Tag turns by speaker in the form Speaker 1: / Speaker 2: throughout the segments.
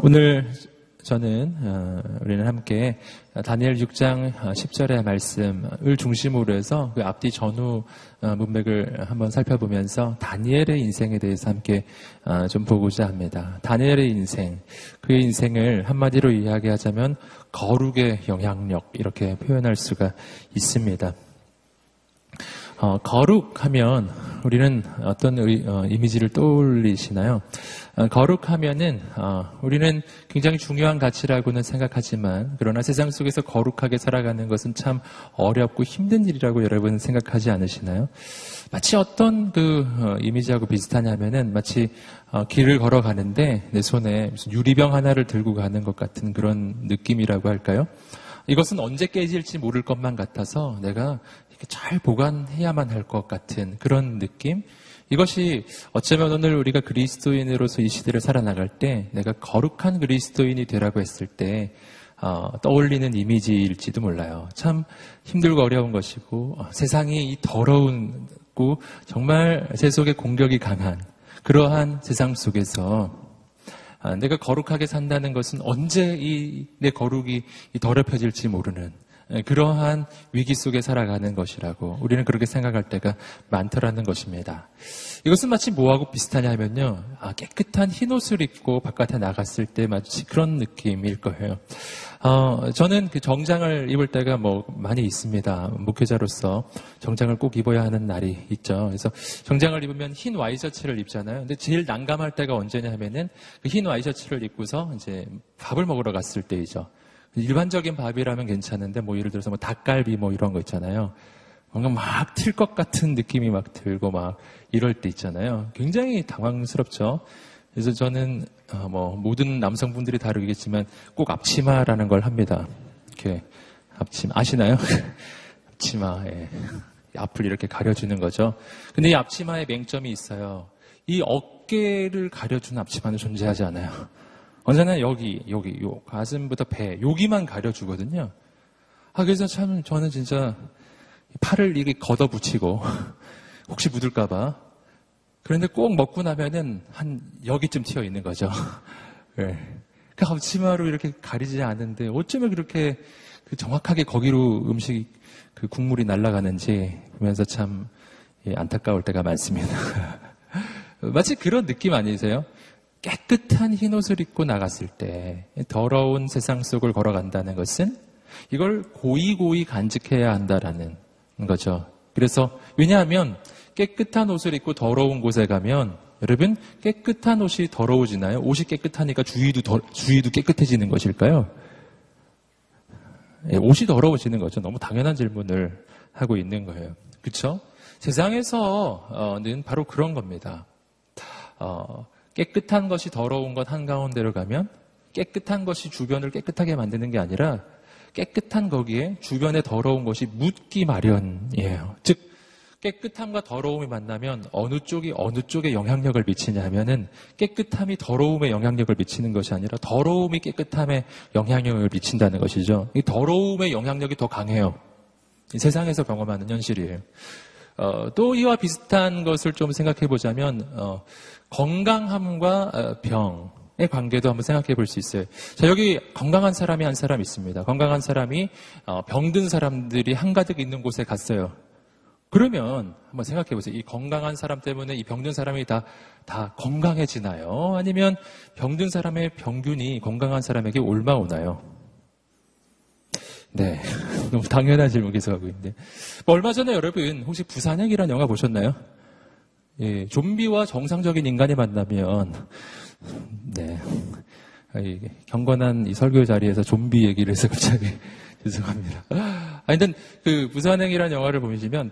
Speaker 1: 오늘 저는 어, 우리는 함께 다니엘 6장 10절의 말씀을 중심으로 해서 그 앞뒤 전후 어, 문맥을 한번 살펴보면서 다니엘의 인생에 대해서 함께 어, 좀 보고자 합니다. 다니엘의 인생, 그의 인생을 한마디로 이야기하자면 거룩의 영향력 이렇게 표현할 수가 있습니다. 어, 거룩하면 우리는 어떤 어, 이미지를 떠올리시나요? 어, 거룩하면은 어, 우리는 굉장히 중요한 가치라고는 생각하지만 그러나 세상 속에서 거룩하게 살아가는 것은 참 어렵고 힘든 일이라고 여러분 생각하지 않으시나요? 마치 어떤 그 어, 이미지하고 비슷하냐면은 마치 어, 길을 걸어가는데 내 손에 무슨 유리병 하나를 들고 가는 것 같은 그런 느낌이라고 할까요? 이것은 언제 깨질지 모를 것만 같아서 내가 잘 보관해야만 할 것 같은 그런 느낌? 이것이 어쩌면 오늘 우리가 그리스도인으로서 이 시대를 살아나갈 때 내가 거룩한 그리스도인이 되라고 했을 때 어, 떠올리는 이미지일지도 몰라요. 참 힘들고 어려운 것이고 어, 세상이 이 더러운고 정말 세속의 공격이 강한 그러한 세상 속에서 아, 내가 거룩하게 산다는 것은 언제 이 내 거룩이 더럽혀질지 모르는 예, 그러한 위기 속에 살아가는 것이라고 우리는 그렇게 생각할 때가 많더라는 것입니다. 이것은 마치 뭐하고 비슷하냐면요. 아, 깨끗한 흰 옷을 입고 바깥에 나갔을 때 마치 그런 느낌일 거예요. 어, 저는 그 정장을 입을 때가 뭐 많이 있습니다. 목회자로서 정장을 꼭 입어야 하는 날이 있죠. 그래서 정장을 입으면 흰 와이셔츠를 입잖아요. 근데 제일 난감할 때가 언제냐 하면은 그 흰 와이셔츠를 입고서 이제 밥을 먹으러 갔을 때이죠. 일반적인 밥이라면 괜찮은데 뭐 예를 들어서 뭐 닭갈비 뭐 이런 거 있잖아요. 뭔가 막 튈 것 같은 느낌이 막 들고 막 이럴 때 있잖아요. 굉장히 당황스럽죠. 그래서 저는 어, 뭐 모든 남성분들이 다르겠지만 꼭 앞치마라는 걸 합니다. 이렇게 앞치마 아시나요? 앞치마 예. 앞을 이렇게 가려주는 거죠. 근데 이 앞치마의 맹점이 있어요. 이 어깨를 가려주는 앞치마는 존재하지 않아요. 언제나 여기, 여기, 요 가슴부터 배, 여기만 가려주거든요. 아, 그래서 참 저는 진짜 팔을 이게 걷어붙이고 혹시 묻을까봐. 그런데 꼭 먹고 나면은 한 여기쯤 튀어 있는 거죠. 네. 그 앞치마로 이렇게 가리지 않은데 어쩌면 그렇게 그 정확하게 거기로 음식 그 국물이 날아가는지 보면서 참 예, 안타까울 때가 많습니다. 마치 그런 느낌 아니세요? 깨끗한 흰 옷을 입고 나갔을 때 더러운 세상 속을 걸어간다는 것은 이걸 고이고이 간직해야 한다라는 거죠. 그래서 왜냐하면 깨끗한 옷을 입고 더러운 곳에 가면 여러분 깨끗한 옷이 더러워지나요? 옷이 깨끗하니까 주위도 더, 주위도 깨끗해지는 것일까요? 예, 옷이 더러워지는 거죠. 너무 당연한 질문을 하고 있는 거예요. 그렇죠? 세상에서는 바로 그런 겁니다. 어, 깨끗한 것이 더러운 것 한가운데로 가면 깨끗한 것이 주변을 깨끗하게 만드는 게 아니라 깨끗한 거기에 주변에 더러운 것이 묻기 마련이에요. 즉 깨끗함과 더러움이 만나면 어느 쪽이 어느 쪽에 영향력을 미치냐 하면은 깨끗함이 더러움에 영향력을 미치는 것이 아니라 더러움이 깨끗함에 영향력을 미친다는 것이죠. 이 더러움의 영향력이 더 강해요. 세상에서 경험하는 현실이에요. 어, 또 이와 비슷한 것을 좀 생각해 보자면 어, 건강함과 어, 병의 관계도 한번 생각해 볼 수 있어요. 자, 여기 건강한 사람이 한 사람 있습니다. 건강한 사람이 어, 병든 사람들이 한가득 있는 곳에 갔어요. 그러면 한번 생각해 보세요. 이 건강한 사람 때문에 이 병든 사람이 다, 다 건강해지나요? 아니면 병든 사람의 병균이 건강한 사람에게 올마오나요? 네. 너무 당연한 질문 계속 하고 있는데. 뭐 얼마 전에 여러분, 혹시 부산행이라는 영화 보셨나요? 예, 좀비와 정상적인 인간이 만나면, 네. 이 경건한 이 설교 자리에서 좀비 얘기를 해서 갑자기 죄송합니다. 근데 그 부산행이라는 영화를 보시면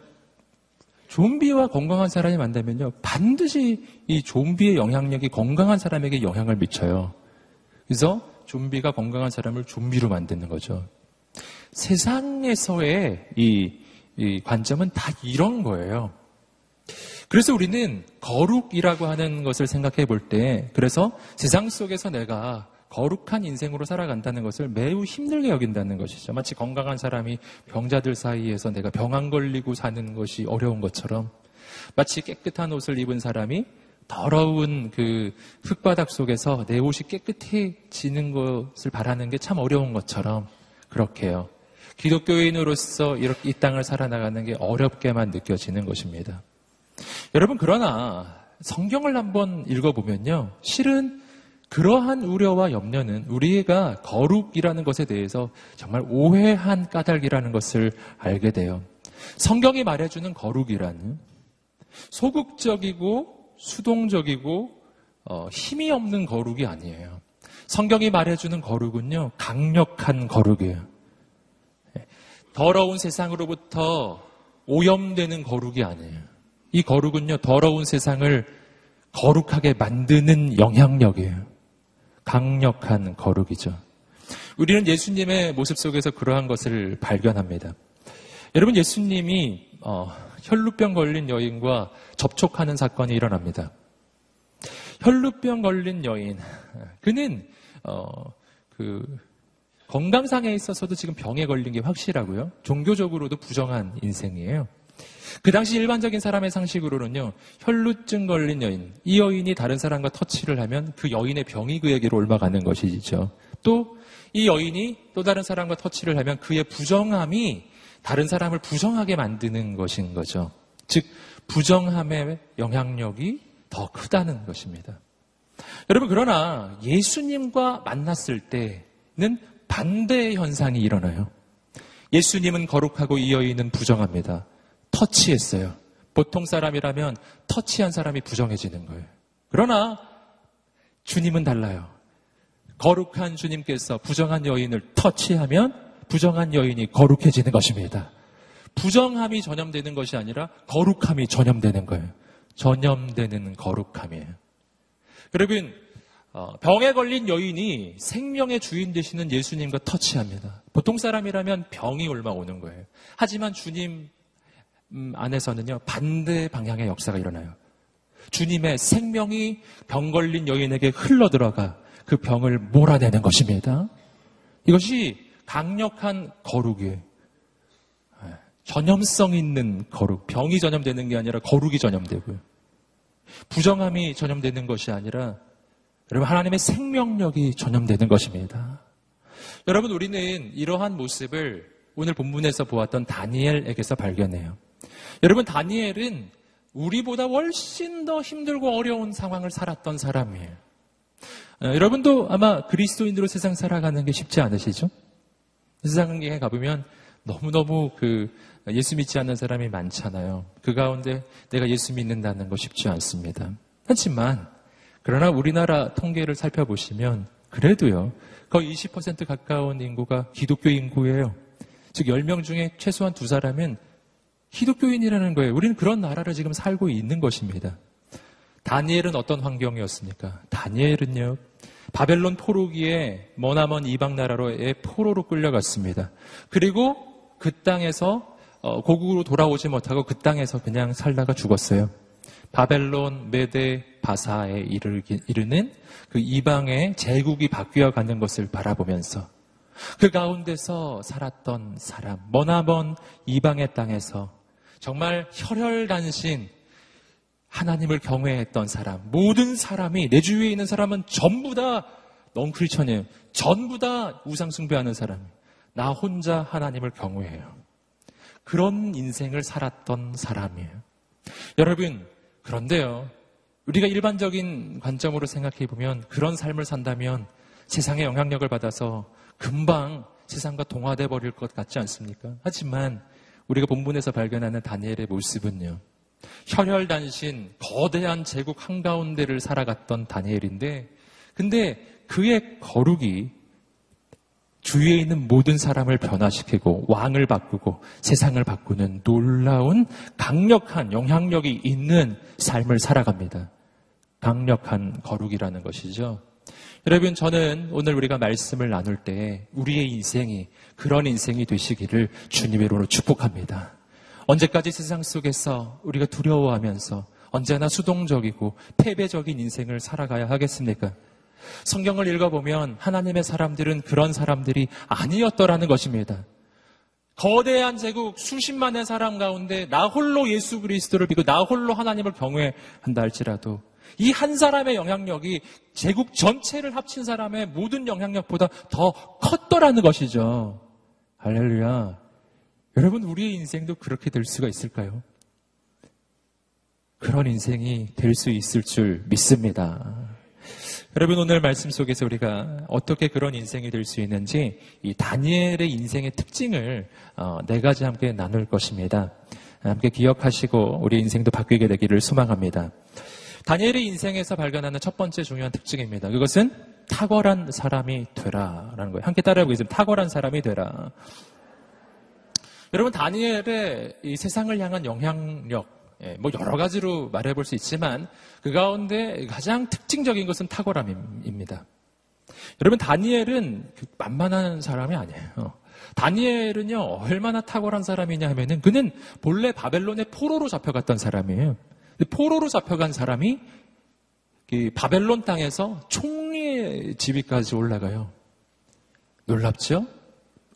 Speaker 1: 좀비와 건강한 사람이 만나면요. 반드시 이 좀비의 영향력이 건강한 사람에게 영향을 미쳐요. 그래서 좀비가 건강한 사람을 좀비로 만드는 거죠. 세상에서의 이, 이 관점은 다 이런 거예요. 그래서 우리는 거룩이라고 하는 것을 생각해 볼 때, 그래서 세상 속에서 내가 거룩한 인생으로 살아간다는 것을 매우 힘들게 여긴다는 것이죠. 마치 건강한 사람이 병자들 사이에서 내가 병 안 걸리고 사는 것이 어려운 것처럼, 마치 깨끗한 옷을 입은 사람이 더러운 그 흙바닥 속에서 내 옷이 깨끗해지는 것을 바라는 게 참 어려운 것처럼 그렇게요. 기독교인으로서 이렇게 이 땅을 살아나가는 게 어렵게만 느껴지는 것입니다. 여러분, 그러나 성경을 한번 읽어보면요. 실은 그러한 우려와 염려는 우리가 거룩이라는 것에 대해서 정말 오해한 까닭이라는 것을 알게 돼요. 성경이 말해주는 거룩이라는 소극적이고 수동적이고 어, 힘이 없는 거룩이 아니에요. 성경이 말해주는 거룩은요, 강력한 거룩이에요. 예, 더러운 세상으로부터 오염되는 거룩이 아니에요. 이 거룩은요, 더러운 세상을 거룩하게 만드는 영향력이에요. 강력한 거룩이죠. 우리는 예수님의 모습 속에서 그러한 것을 발견합니다. 여러분, 예수님이 어, 혈루병 걸린 여인과 접촉하는 사건이 일어납니다. 혈루병 걸린 여인, 그는 어, 그 건강상에 있어서도 지금 병에 걸린 게 확실하고요. 종교적으로도 부정한 인생이에요. 그 당시 일반적인 사람의 상식으로는요, 혈루증 걸린 여인, 이 여인이 다른 사람과 터치를 하면 그 여인의 병이 그에게로 올라가는 것이죠. 또 이 여인이 또 다른 사람과 터치를 하면 그의 부정함이 다른 사람을 부정하게 만드는 것인 거죠. 즉, 부정함의 영향력이 더 크다는 것입니다. 여러분, 그러나 예수님과 만났을 때는 반대의 현상이 일어나요. 예수님은 거룩하고 이 여인은 부정합니다. 터치했어요. 보통 사람이라면 터치한 사람이 부정해지는 거예요. 그러나 주님은 달라요. 거룩한 주님께서 부정한 여인을 터치하면 부정한 여인이 거룩해지는 것입니다. 부정함이 전염되는 것이 아니라 거룩함이 전염되는 거예요. 전염되는 거룩함이에요. 여러분, 어, 병에 걸린 여인이 생명의 주인 되시는 예수님과 터치합니다. 보통 사람이라면 병이 얼마 오는 거예요. 하지만 주님 음, 안에서는요, 반대 방향의 역사가 일어나요. 주님의 생명이 병 걸린 여인에게 흘러 들어가 그 병을 몰아내는 것입니다. 이것이 강력한 거룩이에요. 예, 전염성 있는 거룩. 병이 전염되는 게 아니라 거룩이 전염되고요. 부정함이 전염되는 것이 아니라 여러분 하나님의 생명력이 전염되는 것입니다. 여러분 우리는 이러한 모습을 오늘 본문에서 보았던 다니엘에게서 발견해요. 여러분 다니엘은 우리보다 훨씬 더 힘들고 어려운 상황을 살았던 사람이에요. 어, 여러분도 아마 그리스도인으로 세상 살아가는 게 쉽지 않으시죠? 세상에 가보면 너무너무 그 예수 믿지 않는 사람이 많잖아요. 그 가운데 내가 예수 믿는다는 거 쉽지 않습니다. 하지만 그러나 우리나라 통계를 살펴보시면 그래도요. 거의 20% 가까운 인구가 기독교 인구예요. 즉 10명 중에 최소한 두 사람은 기독교인이라는 거예요. 우리는 그런 나라를 지금 살고 있는 것입니다. 다니엘은 어떤 환경이었습니까? 다니엘은요. 바벨론 포로기에 머나먼 이방 나라로의 포로로 끌려갔습니다. 그리고 그 땅에서 어, 고국으로 돌아오지 못하고 그 땅에서 그냥 살다가 죽었어요. 바벨론, 메데, 바사에 이르는 그 이방의 제국이 바뀌어 가는 것을 바라보면서 그 가운데서 살았던 사람, 머나먼 이방의 땅에서 정말 혈혈단신 하나님을 경외했던 사람, 모든 사람이 내 주위에 있는 사람은 전부 다 넌크리천이에요. 전부 다 우상 숭배하는 사람. 나 혼자 하나님을 경외해요. 그런 인생을 살았던 사람이에요. 여러분, 그런데요. 우리가 일반적인 관점으로 생각해 보면 그런 삶을 산다면 세상의 영향력을 받아서 금방 세상과 동화돼 버릴 것 같지 않습니까? 하지만 우리가 본문에서 발견하는 다니엘의 모습은요. 혈혈단신 거대한 제국 한가운데를 살아갔던 다니엘인데 근데 그의 거룩이 주위에 있는 모든 사람을 변화시키고 왕을 바꾸고 세상을 바꾸는 놀라운 강력한 영향력이 있는 삶을 살아갑니다. 강력한 거룩이라는 것이죠. 여러분, 저는 오늘 우리가 말씀을 나눌 때 우리의 인생이 그런 인생이 되시기를 주님으로 축복합니다. 언제까지 세상 속에서 우리가 두려워하면서 언제나 수동적이고 패배적인 인생을 살아가야 하겠습니까? 성경을 읽어보면 하나님의 사람들은 그런 사람들이 아니었더라는 것입니다. 거대한 제국 수십만의 사람 가운데 나 홀로 예수 그리스도를 믿고 나 홀로 하나님을 경외한다 할지라도 이 한 사람의 영향력이 제국 전체를 합친 사람의 모든 영향력보다 더 컸더라는 것이죠. 할렐루야. 여러분, 우리의 인생도 그렇게 될 수가 있을까요? 그런 인생이 될 수 있을 줄 믿습니다. 여러분 오늘 말씀 속에서 우리가 어떻게 그런 인생이 될 수 있는지 이 다니엘의 인생의 특징을 어, 네 가지 함께 나눌 것입니다. 함께 기억하시고 우리 인생도 바뀌게 되기를 소망합니다. 다니엘의 인생에서 발견하는 첫 번째 중요한 특징입니다. 그것은 탁월한 사람이 되라라는 거예요. 함께 따라해보겠습니다. 탁월한 사람이 되라. 여러분 다니엘의 이 세상을 향한 영향력 예, 뭐 여러 가지로 말해볼 수 있지만 그 가운데 가장 특징적인 것은 탁월함입니다. 여러분 다니엘은 그 만만한 사람이 아니에요. 다니엘은요 얼마나 탁월한 사람이냐 하면은 그는 본래 바벨론의 포로로 잡혀갔던 사람이에요. 포로로 잡혀간 사람이 바벨론 땅에서 총리의 지위까지 올라가요. 놀랍죠?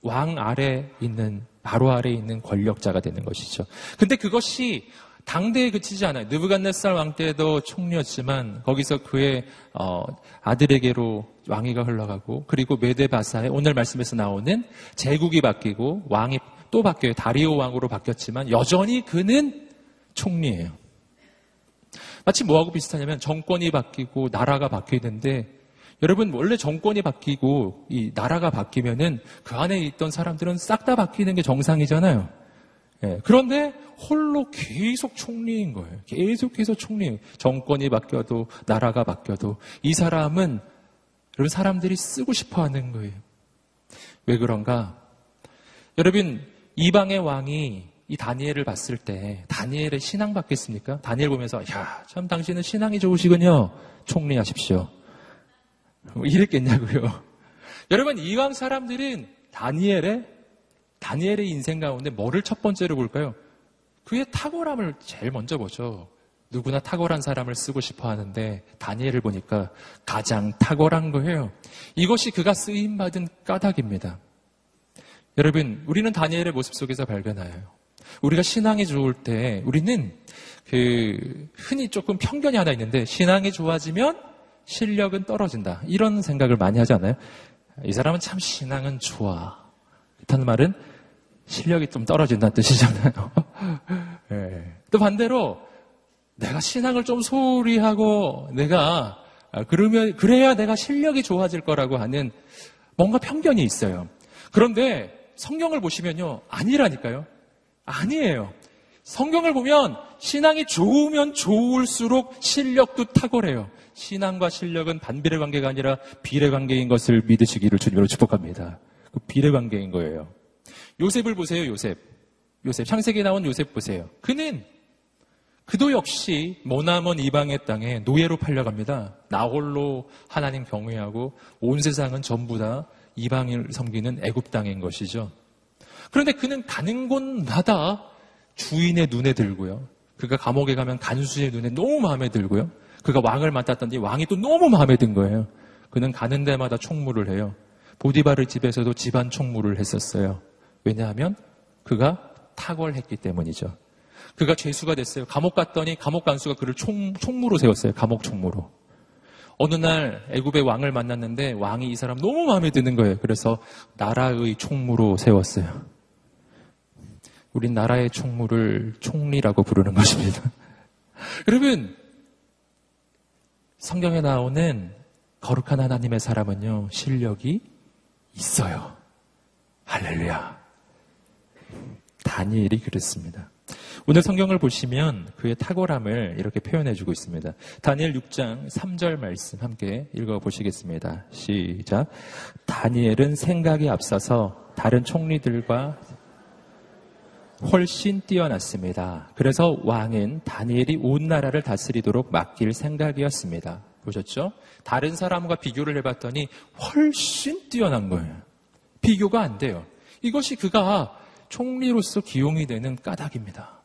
Speaker 1: 왕 아래 있는 바로 아래 있는 권력자가 되는 것이죠. 근데 그것이 당대에 그치지 않아요. 느부갓네살 왕 때도 총리였지만 거기서 그의 어, 아들에게로 왕위가 흘러가고 그리고 메데바사의 오늘 말씀에서 나오는 제국이 바뀌고 왕이 또 바뀌어요. 다리오 왕으로 바뀌었지만 여전히 그는 총리예요. 마치 뭐하고 비슷하냐면 정권이 바뀌고 나라가 바뀌는데 여러분 원래 정권이 바뀌고 이 나라가 바뀌면은 그 안에 있던 사람들은 싹 다 바뀌는 게 정상이잖아요. 예, 그런데 홀로 계속 총리인 거예요. 계속해서 총리. 정권이 바뀌어도 나라가 바뀌어도 이 사람은 여러분 사람들이 쓰고 싶어 하는 거예요. 왜 그런가? 여러분 이방의 왕이 이 다니엘을 봤을 때 다니엘의 신앙 받겠습니까? 다니엘 보면서 야, 참 당신은 신앙이 좋으시군요. 총리하십시오. 뭐 이랬겠냐고요. 여러분 이왕 사람들은 다니엘의 다니엘의 인생 가운데 뭐를 첫 번째로 볼까요? 그의 탁월함을 제일 먼저 보죠. 누구나 탁월한 사람을 쓰고 싶어 하는데 다니엘을 보니까 가장 탁월한 거예요. 이것이 그가 쓰임 받은 까닭입니다. 여러분, 우리는 다니엘의 모습 속에서 발견해요. 우리가 신앙이 좋을 때 우리는 그 흔히 조금 편견이 하나 있는데 신앙이 좋아지면 실력은 떨어진다. 이런 생각을 많이 하지 않아요? 이 사람은 참 신앙은 좋아. 그렇다는 말은 실력이 좀 떨어진다는 뜻이잖아요. 네. 또 반대로 내가 신앙을 좀 소홀히 하고 내가 아, 그러면 그래야 내가 실력이 좋아질 거라고 하는 뭔가 편견이 있어요. 그런데 성경을 보시면요 아니라니까요. 아니에요. 성경을 보면 신앙이 좋으면 좋을수록 실력도 탁월해요. 신앙과 실력은 반비례 관계가 아니라 비례 관계인 것을 믿으시기를 주님으로 축복합니다. 그 비례 관계인 거예요. 요셉을 보세요, 요셉. 요셉. 창세기에 나온 요셉 보세요. 그는 그도 역시 모나먼 이방의 땅에 노예로 팔려갑니다. 나홀로 하나님 경외하고 온 세상은 전부 다 이방을 섬기는 애굽 땅인 것이죠. 그런데 그는 가는 곳마다 주인의 눈에 들고요. 그가 감옥에 가면 간수의 눈에 너무 마음에 들고요. 그가 왕을 맡았던데 왕이 또 너무 마음에 든 거예요. 그는 가는 데마다 총무를 해요. 보디바르 집에서도 집안 총무를 했었어요. 왜냐하면 그가 탁월했기 때문이죠. 그가 죄수가 됐어요. 감옥 갔더니 감옥 간수가 그를 총, 총무로 세웠어요. 감옥 총무로. 어느 날 애굽의 왕을 만났는데 왕이 이 사람 너무 마음에 드는 거예요. 그래서 나라의 총무로 세웠어요. 우린 나라의 총무를 총리라고 부르는 것입니다. 여러분, 성경에 나오는 거룩한 하나님의 사람은요, 실력이 있어요. 할렐루야. 다니엘이 그랬습니다. 오늘 성경을 보시면 그의 탁월함을 이렇게 표현해 주고 있습니다. 다니엘 6장 3절 말씀 함께 읽어 보시겠습니다. 시작. 다니엘은 생각이 앞서서 다른 총리들과 훨씬 뛰어났습니다. 그래서 왕은 다니엘이 온 나라를 다스리도록 맡길 생각이었습니다. 보셨죠? 다른 사람과 비교를 해봤더니 훨씬 뛰어난 거예요. 비교가 안 돼요. 이것이 그가 총리로서 기용이 되는 까닭입니다.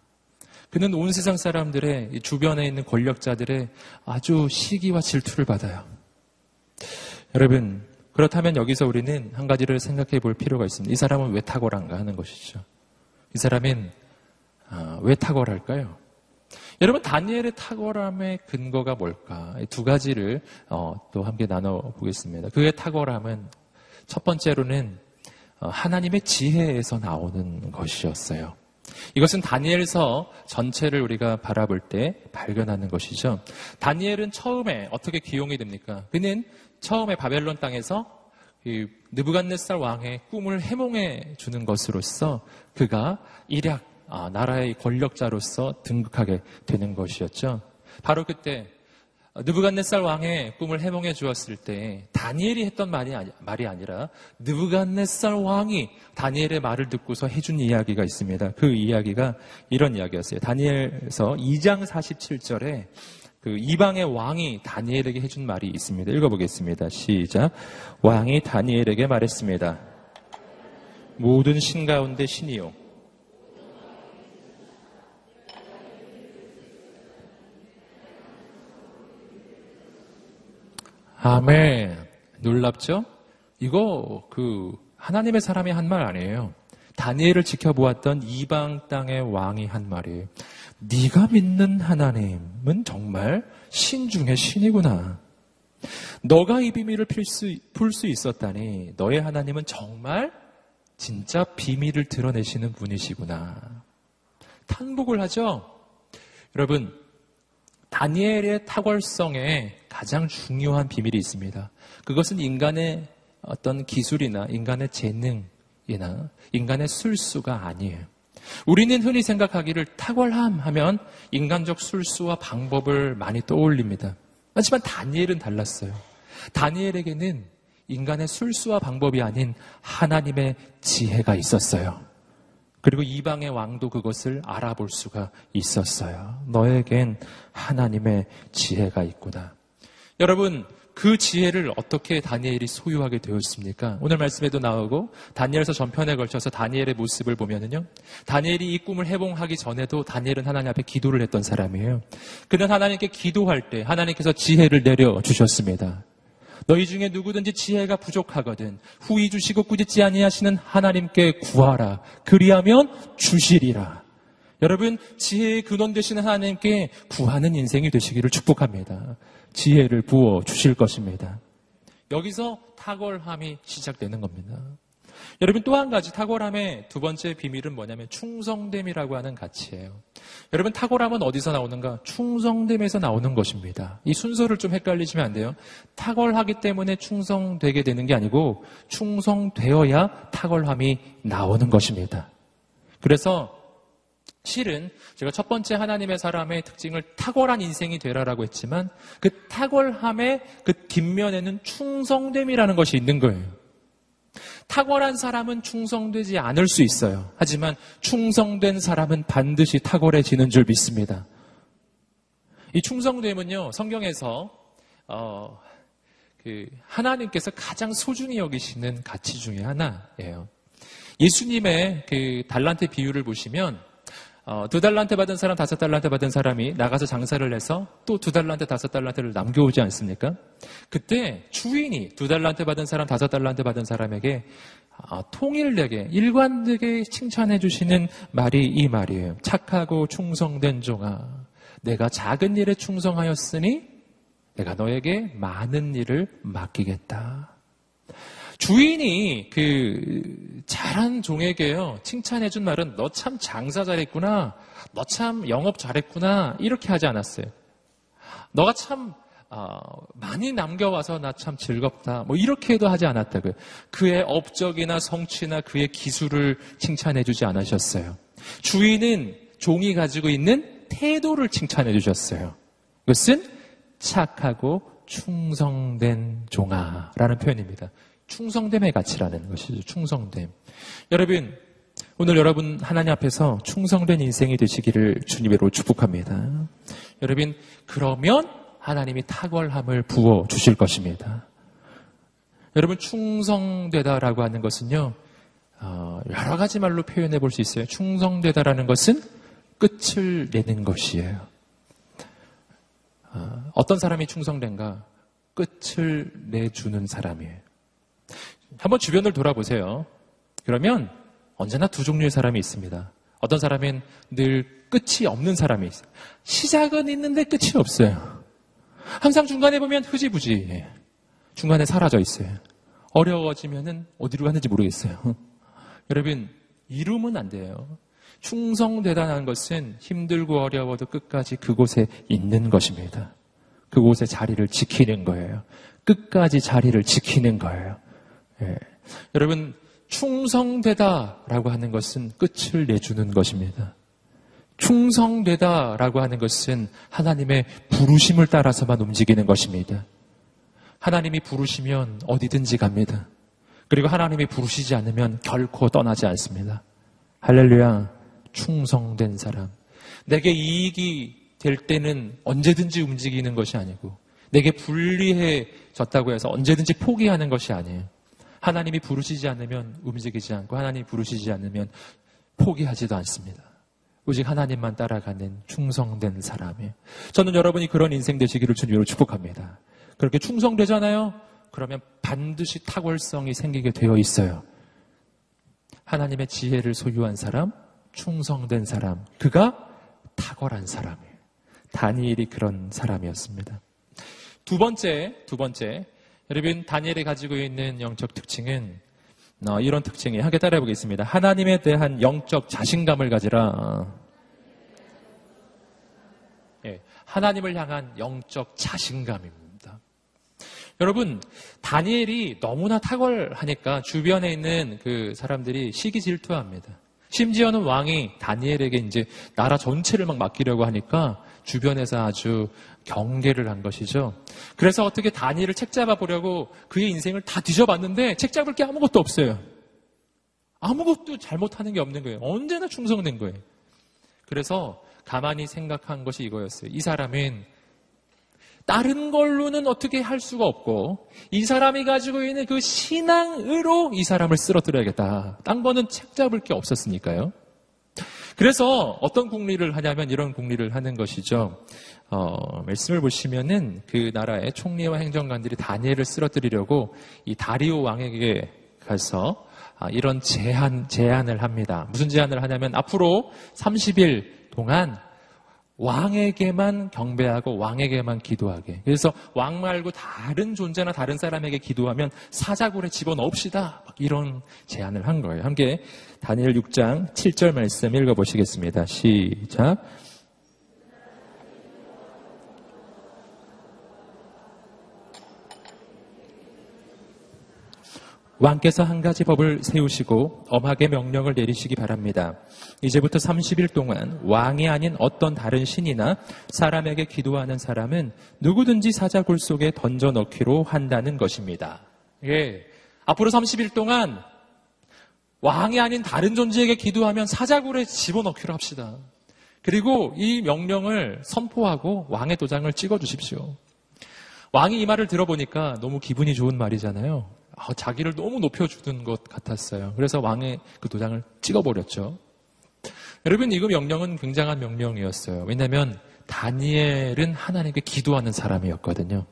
Speaker 1: 그는 온 세상 사람들의 주변에 있는 권력자들의 아주 시기와 질투를 받아요. 여러분, 그렇다면 여기서 우리는 한 가지를 생각해 볼 필요가 있습니다. 이 사람은 왜 탁월한가 하는 것이죠. 이 사람은 아, 왜 탁월할까요? 여러분 다니엘의 탁월함의 근거가 뭘까? 두 가지를 어, 또 함께 나눠 보겠습니다. 그의 탁월함은 첫 번째로는 어, 하나님의 지혜에서 나오는 것이었어요. 이것은 다니엘서 전체를 우리가 바라볼 때 발견하는 것이죠. 다니엘은 처음에 어떻게 기용이 됩니까? 그는 처음에 바벨론 땅에서 느부갓네살 왕의 꿈을 해몽해 주는 것으로서 그가 일약 아, 나라의 권력자로서 등극하게 되는 것이었죠. 바로 그때 느부갓네살 왕의 꿈을 해몽해 주었을 때 다니엘이 했던 말이, 아니, 말이 아니라 느부갓네살 왕이 다니엘의 말을 듣고서 해준 이야기가 있습니다. 그 이야기가 이런 이야기였어요. 다니엘서 2장 47절에 그 이방의 왕이 다니엘에게 해준 말이 있습니다. 읽어보겠습니다. 시작. 왕이 다니엘에게 말했습니다. 모든 신 가운데 신이요. 아멘. 놀랍죠? 이거 그 하나님의 사람이 한 말 아니에요. 다니엘을 지켜보았던 이방 땅의 왕이 한 말이에요. 네가 믿는 하나님은 정말 신 중의 신이구나. 너가 이 비밀을 풀 수 있었다니 너의 하나님은 정말 진짜 비밀을 드러내시는 분이시구나. 탄복을 하죠. 여러분 다니엘의 탁월성에 가장 중요한 비밀이 있습니다. 그것은 인간의 어떤 기술이나 인간의 재능이나 인간의 술수가 아니에요. 우리는 흔히 생각하기를 탁월함 하면 인간적 술수와 방법을 많이 떠올립니다. 하지만 다니엘은 달랐어요. 다니엘에게는 인간의 술수와 방법이 아닌 하나님의 지혜가 있었어요. 그리고 이방의 왕도 그것을 알아볼 수가 있었어요. 너에겐 하나님의 지혜가 있구나. 여러분, 그 지혜를 어떻게 다니엘이 소유하게 되었습니까? 오늘 말씀에도 나오고 다니엘서 전편에 걸쳐서 다니엘의 모습을 보면은요. 다니엘이 이 꿈을 해봉하기 전에도 다니엘은 하나님 앞에 기도를 했던 사람이에요. 그는 하나님께 기도할 때 하나님께서 지혜를 내려 주셨습니다. 너희 중에 누구든지 지혜가 부족하거든 후이 주시고 꾸짖지 아니하시는 하나님께 구하라. 그리하면 주시리라. 여러분 지혜의 근원 되시는 하나님께 구하는 인생이 되시기를 축복합니다. 지혜를 부어 주실 것입니다. 여기서 탁월함이 시작되는 겁니다. 여러분 또 한 가지 탁월함의 두 번째 비밀은 뭐냐면 충성됨이라고 하는 가치예요. 여러분 탁월함은 어디서 나오는가? 충성됨에서 나오는 것입니다. 이 순서를 좀 헷갈리시면 안 돼요. 탁월하기 때문에 충성되게 되는 게 아니고 충성되어야 탁월함이 나오는 것입니다. 그래서 실은 제가 첫 번째 하나님의 사람의 특징을 탁월한 인생이 되라라고 했지만 그 탁월함의 그 뒷면에는 충성됨이라는 것이 있는 거예요. 탁월한 사람은 충성되지 않을 수 있어요. 하지만 충성된 사람은 반드시 탁월해지는 줄 믿습니다. 이 충성됨은요, 성경에서, 어, 그, 하나님께서 가장 소중히 여기시는 가치 중의 하나예요. 예수님의 그 달란트 비유를 보시면, 어, 두 달란트 받은 사람, 다섯 달란트 받은 사람이 나가서 장사를 해서 또 두 달란트, 다섯 달란트를 남겨오지 않습니까? 그때 주인이 두 달란트 받은 사람, 다섯 달란트 받은 사람에게 어, 통일되게, 일관되게 칭찬해 주시는 말이 이 말이에요. 착하고 충성된 종아. 내가 작은 일에 충성하였으니 내가 너에게 많은 일을 맡기겠다. 주인이 그 잘한 종에게요 칭찬해 준 말은 너 참 장사 잘했구나, 너 참 영업 잘했구나 이렇게 하지 않았어요. 너가 참 어, 많이 남겨와서 나 참 즐겁다. 뭐 이렇게도 하지 않았다고요. 그의 업적이나 성취나 그의 기술을 칭찬해 주지 않으셨어요. 주인은 종이 가지고 있는 태도를 칭찬해 주셨어요. 그것은 착하고 충성된 종아라는 표현입니다. 충성됨의 가치라는 것이죠. 충성됨. 여러분, 오늘 여러분 하나님 앞에서 충성된 인생이 되시기를 주님으로 축복합니다. 여러분, 그러면 하나님이 탁월함을 부어 주실 것입니다. 여러분, 충성되다라고 하는 것은요, 어, 여러 가지 말로 표현해 볼 수 있어요. 충성되다라는 것은 끝을 내는 것이에요. 어, 어떤 사람이 충성된가? 끝을 내주는 사람이에요. 한번 주변을 돌아보세요. 그러면 언제나 두 종류의 사람이 있습니다. 어떤 사람은 늘 끝이 없는 사람이 있어요. 시작은 있는데 끝이 없어요. 항상 중간에 보면 흐지부지. 중간에 사라져 있어요. 어려워지면은 어디로 가는지 모르겠어요. 여러분, 이루면 안 돼요. 충성되다는 것은 힘들고 어려워도 끝까지 그곳에 있는 것입니다. 그곳에 자리를 지키는 거예요. 끝까지 자리를 지키는 거예요. 예. 여러분, 충성되다라고 하는 것은 끝을 내주는 것입니다. 충성되다라고 하는 것은 하나님의 부르심을 따라서만 움직이는 것입니다. 하나님이 부르시면 어디든지 갑니다. 그리고 하나님이 부르시지 않으면 결코 떠나지 않습니다. 할렐루야. 충성된 사람. 내게 이익이 될 때는 언제든지 움직이는 것이 아니고, 내게 불리해졌다고 해서 언제든지 포기하는 것이 아니에요. 하나님이 부르시지 않으면 움직이지 않고, 하나님이 부르시지 않으면 포기하지도 않습니다. 오직 하나님만 따라가는 충성된 사람이에요. 저는 여러분이 그런 인생 되시기를 주님으로 축복합니다. 그렇게 충성되잖아요? 그러면 반드시 탁월성이 생기게 되어 있어요. 하나님의 지혜를 소유한 사람, 충성된 사람, 그가 탁월한 사람이에요. 다니엘이 그런 사람이었습니다. 두 번째, 두 번째. 여러분, 다니엘이 가지고 있는 영적 특징은 어, 이런 특징이 함께 따라해 보겠습니다. 하나님에 대한 영적 자신감을 가지라. 예, 하나님을 향한 영적 자신감입니다. 여러분, 다니엘이 너무나 탁월하니까 주변에 있는 그 사람들이 시기 질투합니다. 심지어는 왕이 다니엘에게 이제 나라 전체를 막 맡기려고 하니까 주변에서 아주 경계를 한 것이죠. 그래서 어떻게 다니엘을 책 잡아 보려고 그의 인생을 다 뒤져봤는데 책 잡을 게 아무것도 없어요. 아무것도 잘못하는 게 없는 거예요. 언제나 충성된 거예요. 그래서 가만히 생각한 것이 이거였어요. 이 사람은 다른 걸로는 어떻게 할 수가 없고 이 사람이 가지고 있는 그 신앙으로 이 사람을 쓰러뜨려야겠다. 딴 거는 책 잡을 게 없었으니까요. 그래서 어떤 국리를 하냐면 이런 국리를 하는 것이죠. 어, 말씀을 보시면은 그 나라의 총리와 행정관들이 다니엘을 쓰러뜨리려고 이 다리오 왕에게 가서 아, 이런 제한, 제안을 합니다. 무슨 제안을 하냐면 앞으로 30일 동안 왕에게만 경배하고 왕에게만 기도하게. 그래서 왕 말고 다른 존재나 다른 사람에게 기도하면 사자굴에 집어넣읍시다. 이런 제안을 한 거예요. 함께 다니엘 6장 7절 말씀 읽어보시겠습니다. 시작. 왕께서 한 가지 법을 세우시고 엄하게 명령을 내리시기 바랍니다. 이제부터 30일 동안 왕이 아닌 어떤 다른 신이나 사람에게 기도하는 사람은 누구든지 사자굴 속에 던져 넣기로 한다는 것입니다. 예. 앞으로 30일 동안 왕이 아닌 다른 존재에게 기도하면 사자굴에 집어넣기로 합시다. 그리고 이 명령을 선포하고 왕의 도장을 찍어 주십시오. 왕이 이 말을 들어보니까 너무 기분이 좋은 말이잖아요. 아, 자기를 너무 높여주는 것 같았어요. 그래서 왕의 그 도장을 찍어버렸죠. 여러분, 이거 명령은 굉장한 명령이었어요. 왜냐하면 다니엘은 하나님께 기도하는 사람이었거든요.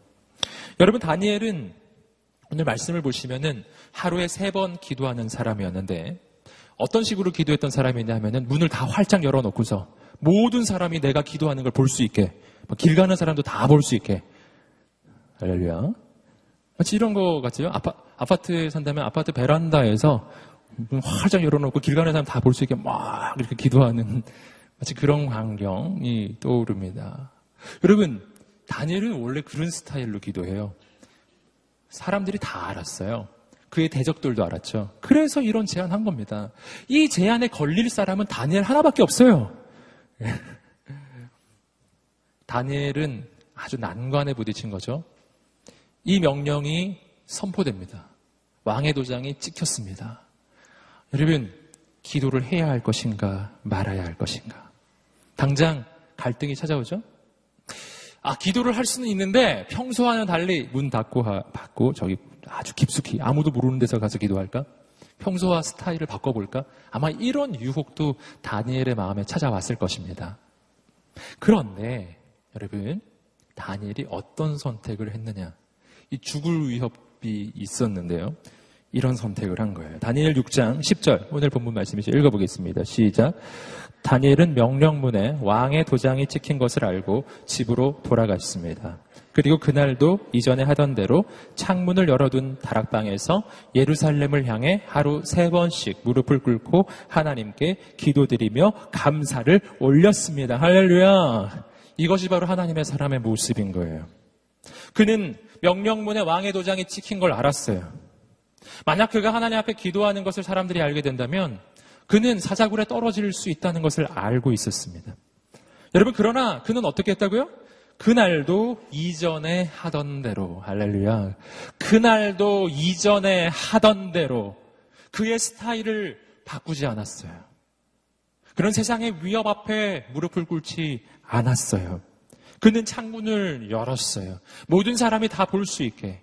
Speaker 1: 여러분, 다니엘은 오늘 말씀을 보시면은 하루에 세 번 기도하는 사람이었는데 어떤 식으로 기도했던 사람이냐 하면은 문을 다 활짝 열어놓고서 모든 사람이 내가 기도하는 걸 볼 수 있게 뭐길 가는 사람도 다 볼 수 있게 할렐루야 마치 이런 거 같아요. 아파, 아파트에 산다면 아파트 베란다에서 활짝 열어놓고 길 가는 사람 다 볼 수 있게 막 이렇게 기도하는 마치 그런 광경이 떠오릅니다. 여러분, 다니엘은 원래 그런 스타일로 기도해요. 사람들이 다 알았어요. 그의 대적들도 알았죠. 그래서 이런 제안한 겁니다. 이 제안에 걸릴 사람은 다니엘 하나밖에 없어요. 다니엘은 아주 난관에 부딪힌 거죠. 이 명령이 선포됩니다. 왕의 도장이 찍혔습니다. 여러분, 기도를 해야 할 것인가, 말아야 할 것인가. 당장 갈등이 찾아오죠? 아, 기도를 할 수는 있는데 평소와는 달리 문 닫고 받고 저기 아주 깊숙이 아무도 모르는 데서 가서 기도할까? 평소와 스타일을 바꿔볼까? 아마 이런 유혹도 다니엘의 마음에 찾아왔을 것입니다. 그런데 여러분, 다니엘이 어떤 선택을 했느냐? 이 죽을 위협 이 있었는데요. 이런 선택을 한 거예요. 다니엘 6장 10절 오늘 본문 말씀이죠. 읽어보겠습니다. 시작. 다니엘은 명령문에 왕의 도장이 찍힌 것을 알고 집으로 돌아갔습니다. 그리고 그날도 이전에 하던 대로 창문을 열어둔 다락방에서 예루살렘을 향해 하루 세 번씩 무릎을 꿇고 하나님께 기도드리며 감사를 올렸습니다. 할렐루야. 이것이 바로 하나님의 사람의 모습인 거예요. 그는 명령문에 왕의 도장이 찍힌 걸 알았어요. 만약 그가 하나님 앞에 기도하는 것을 사람들이 알게 된다면 그는 사자굴에 떨어질 수 있다는 것을 알고 있었습니다. 여러분, 그러나 그는 어떻게 했다고요? 그날도 이전에 하던 대로, 할렐루야. 그날도 이전에 하던 대로 그의 스타일을 바꾸지 않았어요. 그런 세상의 위협 앞에 무릎을 꿇지 않았어요. 그는 창문을 열었어요. 모든 사람이 다 볼 수 있게.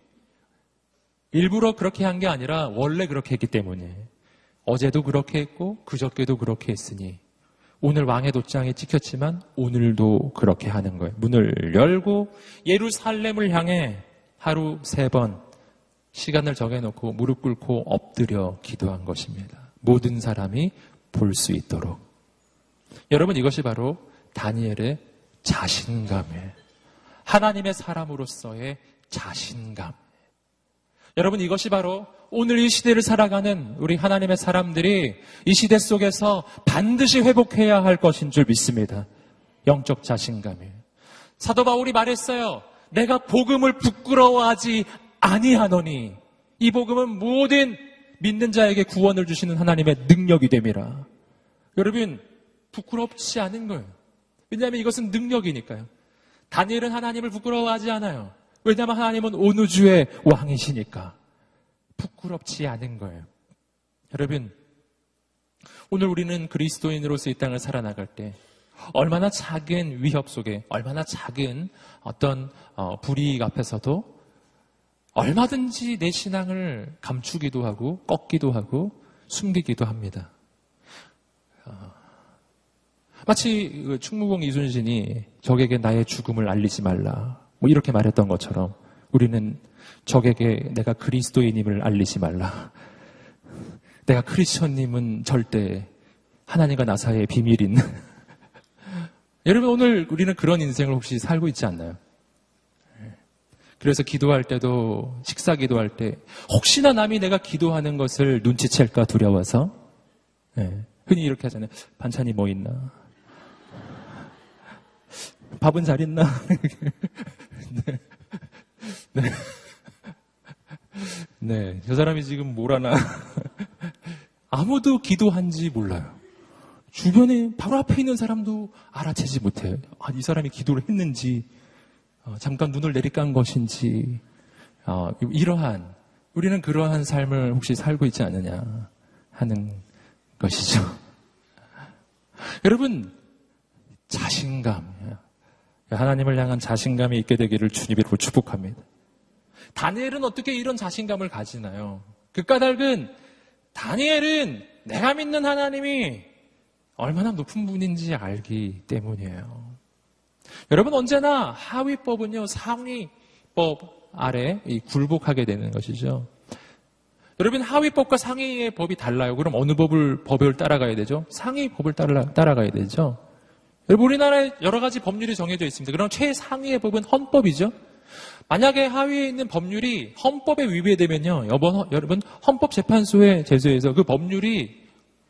Speaker 1: 일부러 그렇게 한 게 아니라 원래 그렇게 했기 때문에. 어제도 그렇게 했고 그저께도 그렇게 했으니 오늘 왕의 돛장에 찍혔지만 오늘도 그렇게 하는 거예요. 문을 열고 예루살렘을 향해 하루 세 번 시간을 정해놓고 무릎 꿇고 엎드려 기도한 것입니다. 모든 사람이 볼 수 있도록. 여러분 이것이 바로 다니엘의 자신감이에요. 하나님의 사람으로서의 자신감. 여러분 이것이 바로 오늘 이 시대를 살아가는 우리 하나님의 사람들이 이 시대 속에서 반드시 회복해야 할 것인 줄 믿습니다. 영적 자신감이에요. 사도 바울이 말했어요. 내가 복음을 부끄러워하지 아니하노니 이 복음은 모든 믿는 자에게 구원을 주시는 하나님의 능력이 됨이라. 여러분 부끄럽지 않은 거예요. 왜냐하면 이것은 능력이니까요. 다니엘은 하나님을 부끄러워하지 않아요. 왜냐하면 하나님은 온 우주의 왕이시니까. 부끄럽지 않은 거예요. 여러분, 오늘 우리는 그리스도인으로서 이 땅을 살아나갈 때 얼마나 작은 위협 속에 얼마나 작은 어떤 어, 불이익 앞에서도 얼마든지 내 신앙을 감추기도 하고 꺾기도 하고 숨기기도 합니다. 어, 마치 그 충무공 이순신이 적에게 나의 죽음을 알리지 말라 뭐 이렇게 말했던 것처럼 우리는 적에게 내가 그리스도인임을 알리지 말라. 내가 크리스천님은 절대 하나님과 나 사이의 비밀인. 여러분 오늘 우리는 그런 인생을 혹시 살고 있지 않나요? 그래서 기도할 때도 식사 기도할 때 혹시나 남이 내가 기도하는 것을 눈치챌까 두려워서 네. 흔히 이렇게 하잖아요. 반찬이 뭐 있나? 밥은 잘 있나? 네. 네. 네, 저 사람이 지금 뭘 하나. 아무도 기도한지 몰라요. 주변에 바로 앞에 있는 사람도 알아채지 못해요. 아, 이 사람이 기도를 했는지, 어, 잠깐 눈을 내리깐 것인지, 어, 이러한, 우리는 그러한 삶을 혹시 살고 있지 않느냐 하는 것이죠. 여러분, 자신감. 하나님을 향한 자신감이 있게 되기를 주님으로 축복합니다. 다니엘은 어떻게 이런 자신감을 가지나요? 그 까닭은 다니엘은 내가 믿는 하나님이 얼마나 높은 분인지 알기 때문이에요. 여러분 언제나 하위법은요 상위법 아래 굴복하게 되는 것이죠. 여러분 하위법과 상위의 법이 달라요. 그럼 어느 법을 법을 따라가야 되죠? 상위 법을 따라 따라가야 되죠. 우리나라에 여러 가지 법률이 정해져 있습니다. 그럼 최상위의 법은 헌법이죠. 만약에 하위에 있는 법률이 헌법에 위배되면요, 여러분 헌법재판소에 제소해서 그 법률이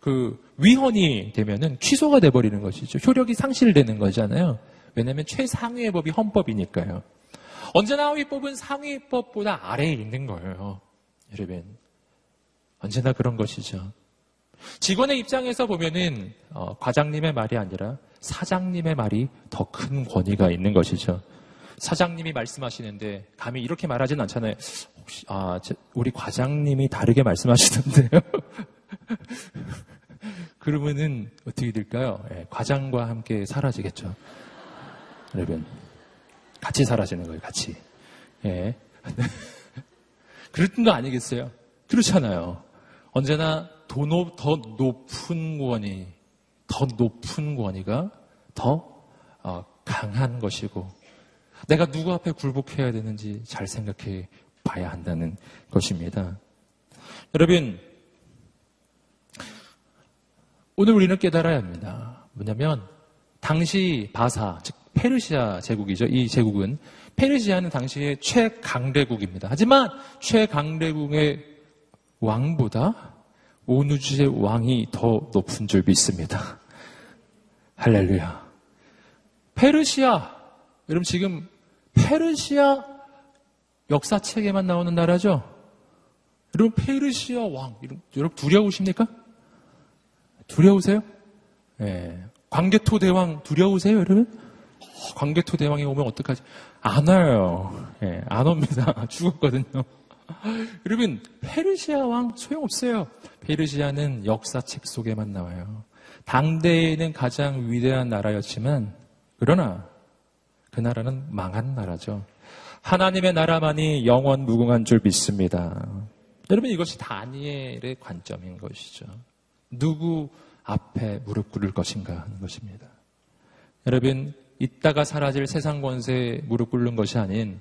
Speaker 1: 그 위헌이 되면은 취소가 돼버리는 것이죠. 효력이 상실되는 거잖아요. 왜냐하면 최상위의 법이 헌법이니까요. 언제나 하위법은 상위법보다 아래에 있는 거예요. 여러분 언제나 그런 것이죠. 직원의 입장에서 보면은 어, 과장님의 말이 아니라 사장님의 말이 더 큰 권위가 있는 것이죠. 사장님이 말씀하시는데 감히 이렇게 말하진 않잖아요. 혹시 아 우리 과장님이 다르게 말씀하시던데요. 그러면은 어떻게 될까요? 예, 과장과 함께 사라지겠죠. 여러분 같이 사라지는 거예요. 같이. 예. 그랬던 거 아니겠어요? 그렇잖아요. 언제나 더, 높, 더 높은 권위, 더 높은 권위가 더 어, 강한 것이고 내가 누구 앞에 굴복해야 되는지 잘 생각해 봐야 한다는 것입니다. 여러분, 오늘 우리는 깨달아야 합니다. 뭐냐면, 당시 바사, 즉, 페르시아 제국이죠. 이 제국은, 페르시아는 당시의 최강대국입니다. 하지만, 최강대국의 왕보다 온우주의 왕이 더 높은 줄 믿습니다. 할렐루야. 페르시아, 여러분 지금 페르시아 역사책에만 나오는 나라죠? 여러분 페르시아 왕, 여러분 두려우십니까? 두려우세요? 예. 네. 광개토 대왕 두려우세요, 여러분? 어, 광개토 대왕이 오면 어떡하지? 안 와요. 예, 네, 안 옵니다. 죽었거든요. 여러분, 페르시아 왕 소용없어요. 페르시아는 역사책 속에만 나와요. 당대에는 가장 위대한 나라였지만, 그러나 그 나라는 망한 나라죠. 하나님의 나라만이 영원 무궁한 줄 믿습니다. 여러분, 이것이 다니엘의 관점인 것이죠. 누구 앞에 무릎 꿇을 것인가 하는 것입니다. 여러분, 이따가 사라질 세상 권세에 무릎 꿇는 것이 아닌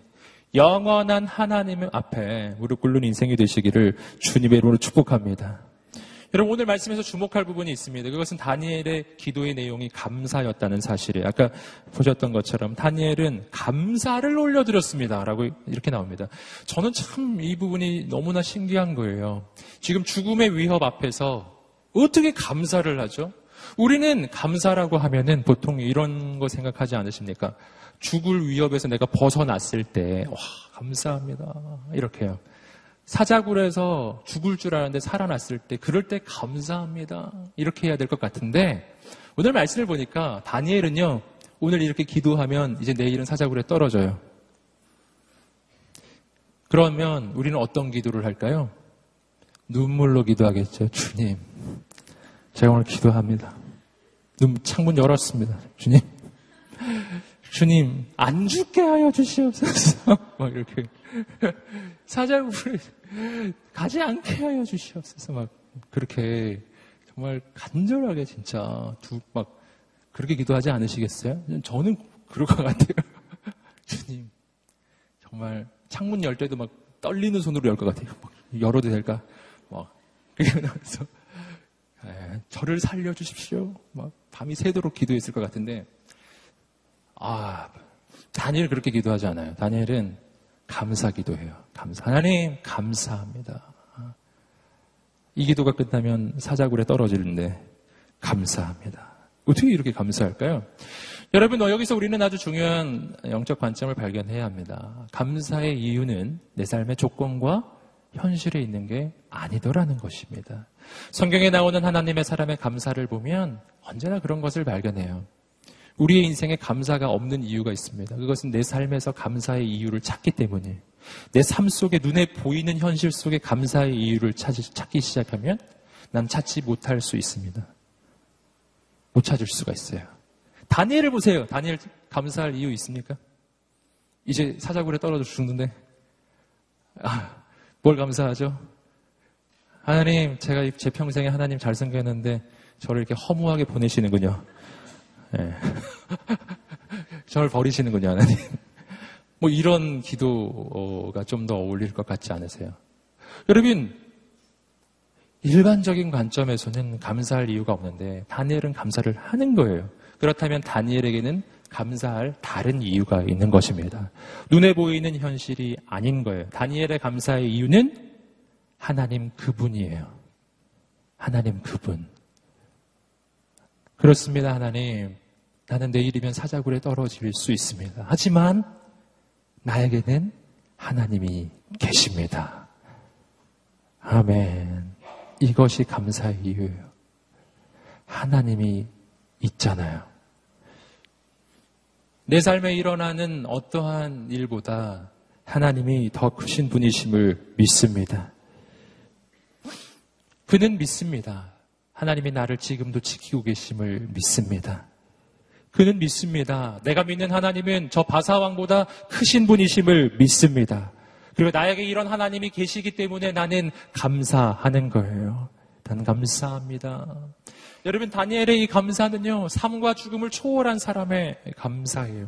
Speaker 1: 영원한 하나님 앞에 무릎 꿇는 인생이 되시기를 주님의 이름으로 축복합니다. 여러분 오늘 말씀에서 주목할 부분이 있습니다. 그것은 다니엘의 기도의 내용이 감사였다는 사실이에요. 아까 보셨던 것처럼 다니엘은 감사를 올려드렸습니다. 라고 이렇게 나옵니다. 저는 참 이 부분이 너무나 신기한 거예요. 지금 죽음의 위협 앞에서 어떻게 감사를 하죠? 우리는 감사라고 하면은 보통 이런 거 생각하지 않으십니까? 죽을 위협에서 내가 벗어났을 때, 와, 감사합니다. 이렇게요. 사자굴에서 죽을 줄 알았는데 살아났을 때, 그럴 때 감사합니다. 이렇게 해야 될 것 같은데, 오늘 말씀을 보니까 다니엘은요, 오늘 이렇게 기도하면 이제 내일은 사자굴에 떨어져요. 그러면 우리는 어떤 기도를 할까요? 눈물로 기도하겠죠. 주님, 제가 오늘 기도합니다. 눈, 창문 열었습니다. 주님, 주님, 안 죽게 하여 주시옵소서. 막 이렇게. 사자굴을 가지 않게 하여 주시옵소서. 막 그렇게 정말 간절하게 진짜 두, 막 그렇게 기도하지 않으시겠어요? 저는 그럴 것 같아요. 주님, 정말 창문 열 때도 막 떨리는 손으로 열 것 같아요. 열어도 될까? 막, 그렇게 나면서, 저를 살려주십시오. 막 밤이 새도록 기도했을 것 같은데, 아, 다니엘 그렇게 기도하지 않아요. 다니엘은 감사 기도해요. 감사. 하나님, 감사합니다. 이 기도가 끝나면 사자굴에 떨어지는데, 감사합니다. 어떻게 이렇게 감사할까요? 여러분, 여기서 우리는 아주 중요한 영적 관점을 발견해야 합니다. 감사의 이유는 내 삶의 조건과 현실에 있는 게 아니더라는 것입니다. 성경에 나오는 하나님의 사람의 감사를 보면 언제나 그런 것을 발견해요. 우리의 인생에 감사가 없는 이유가 있습니다. 그것은 내 삶에서 감사의 이유를 찾기 때문에 내삶 속에 눈에 보이는 현실 속에 감사의 이유를 찾기 시작하면 난 찾지 못할 수 있습니다. 못 찾을 수가 있어요. 다니엘을 보세요. 다니엘 감사할 이유 있습니까? 이제 사자굴에 떨어져 죽는데 아, 뭘 감사하죠? 하나님, 제가 제 평생에 하나님 잘 생겼는데 저를 이렇게 허무하게 보내시는군요. 네. 저를 버리시는군요, 하나님. 뭐 이런 기도가 좀 더 어울릴 것 같지 않으세요? 여러분, 일반적인 관점에서는 감사할 이유가 없는데 다니엘은 감사를 하는 거예요. 그렇다면 다니엘에게는 감사할 다른 이유가 있는 것입니다. 눈에 보이는 현실이 아닌 거예요. 다니엘의 감사의 이유는 하나님 그분이에요. 하나님 그분. 그렇습니다, 하나님. 나는 내일이면 사자굴에 떨어질 수 있습니다. 하지만 나에게는 하나님이 계십니다. 아멘. 이것이 감사의 이유예요. 하나님이 있잖아요. 내 삶에 일어나는 어떠한 일보다 하나님이 더 크신 분이심을 믿습니다. 그는 믿습니다. 하나님이 나를 지금도 지키고 계심을 믿습니다. 그는 믿습니다. 내가 믿는 하나님은 저 바사왕보다 크신 분이심을 믿습니다. 그리고 나에게 이런 하나님이 계시기 때문에 나는 감사하는 거예요. 나는 감사합니다. 여러분, 다니엘의 이 감사는요, 삶과 죽음을 초월한 사람의 감사예요.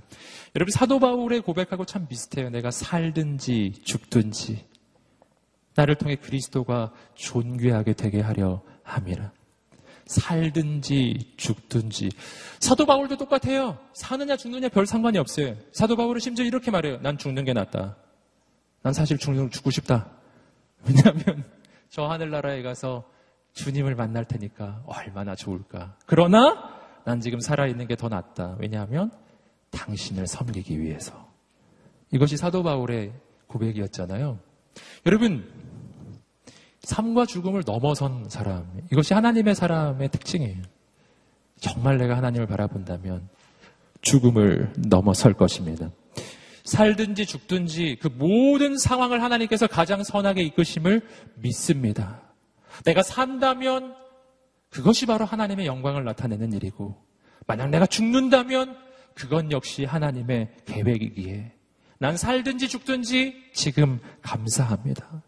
Speaker 1: 여러분, 사도 바울의 고백하고 참 비슷해요. 내가 살든지 죽든지. 나를 통해 그리스도가 존귀하게 되게 하려 함이라. 살든지 죽든지. 사도 바울도 똑같아요. 사느냐 죽느냐 별 상관이 없어요. 사도 바울은 심지어 이렇게 말해요. 난 죽는 게 낫다. 난 사실 죽고 싶다. 왜냐하면 저 하늘나라에 가서 주님을 만날 테니까 얼마나 좋을까. 그러나 난 지금 살아있는 게 더 낫다. 왜냐하면 당신을 섬기기 위해서. 이것이 사도 바울의 고백이었잖아요. 여러분, 삶과 죽음을 넘어선 사람. 이것이 하나님의 사람의 특징이에요. 정말 내가 하나님을 바라본다면 죽음을 넘어설 것입니다. 살든지 죽든지 그 모든 상황을 하나님께서 가장 선하게 이끄심을 믿습니다. 내가 산다면 그것이 바로 하나님의 영광을 나타내는 일이고, 만약 내가 죽는다면 그건 역시 하나님의 계획이기에, 난 살든지 죽든지 지금 감사합니다.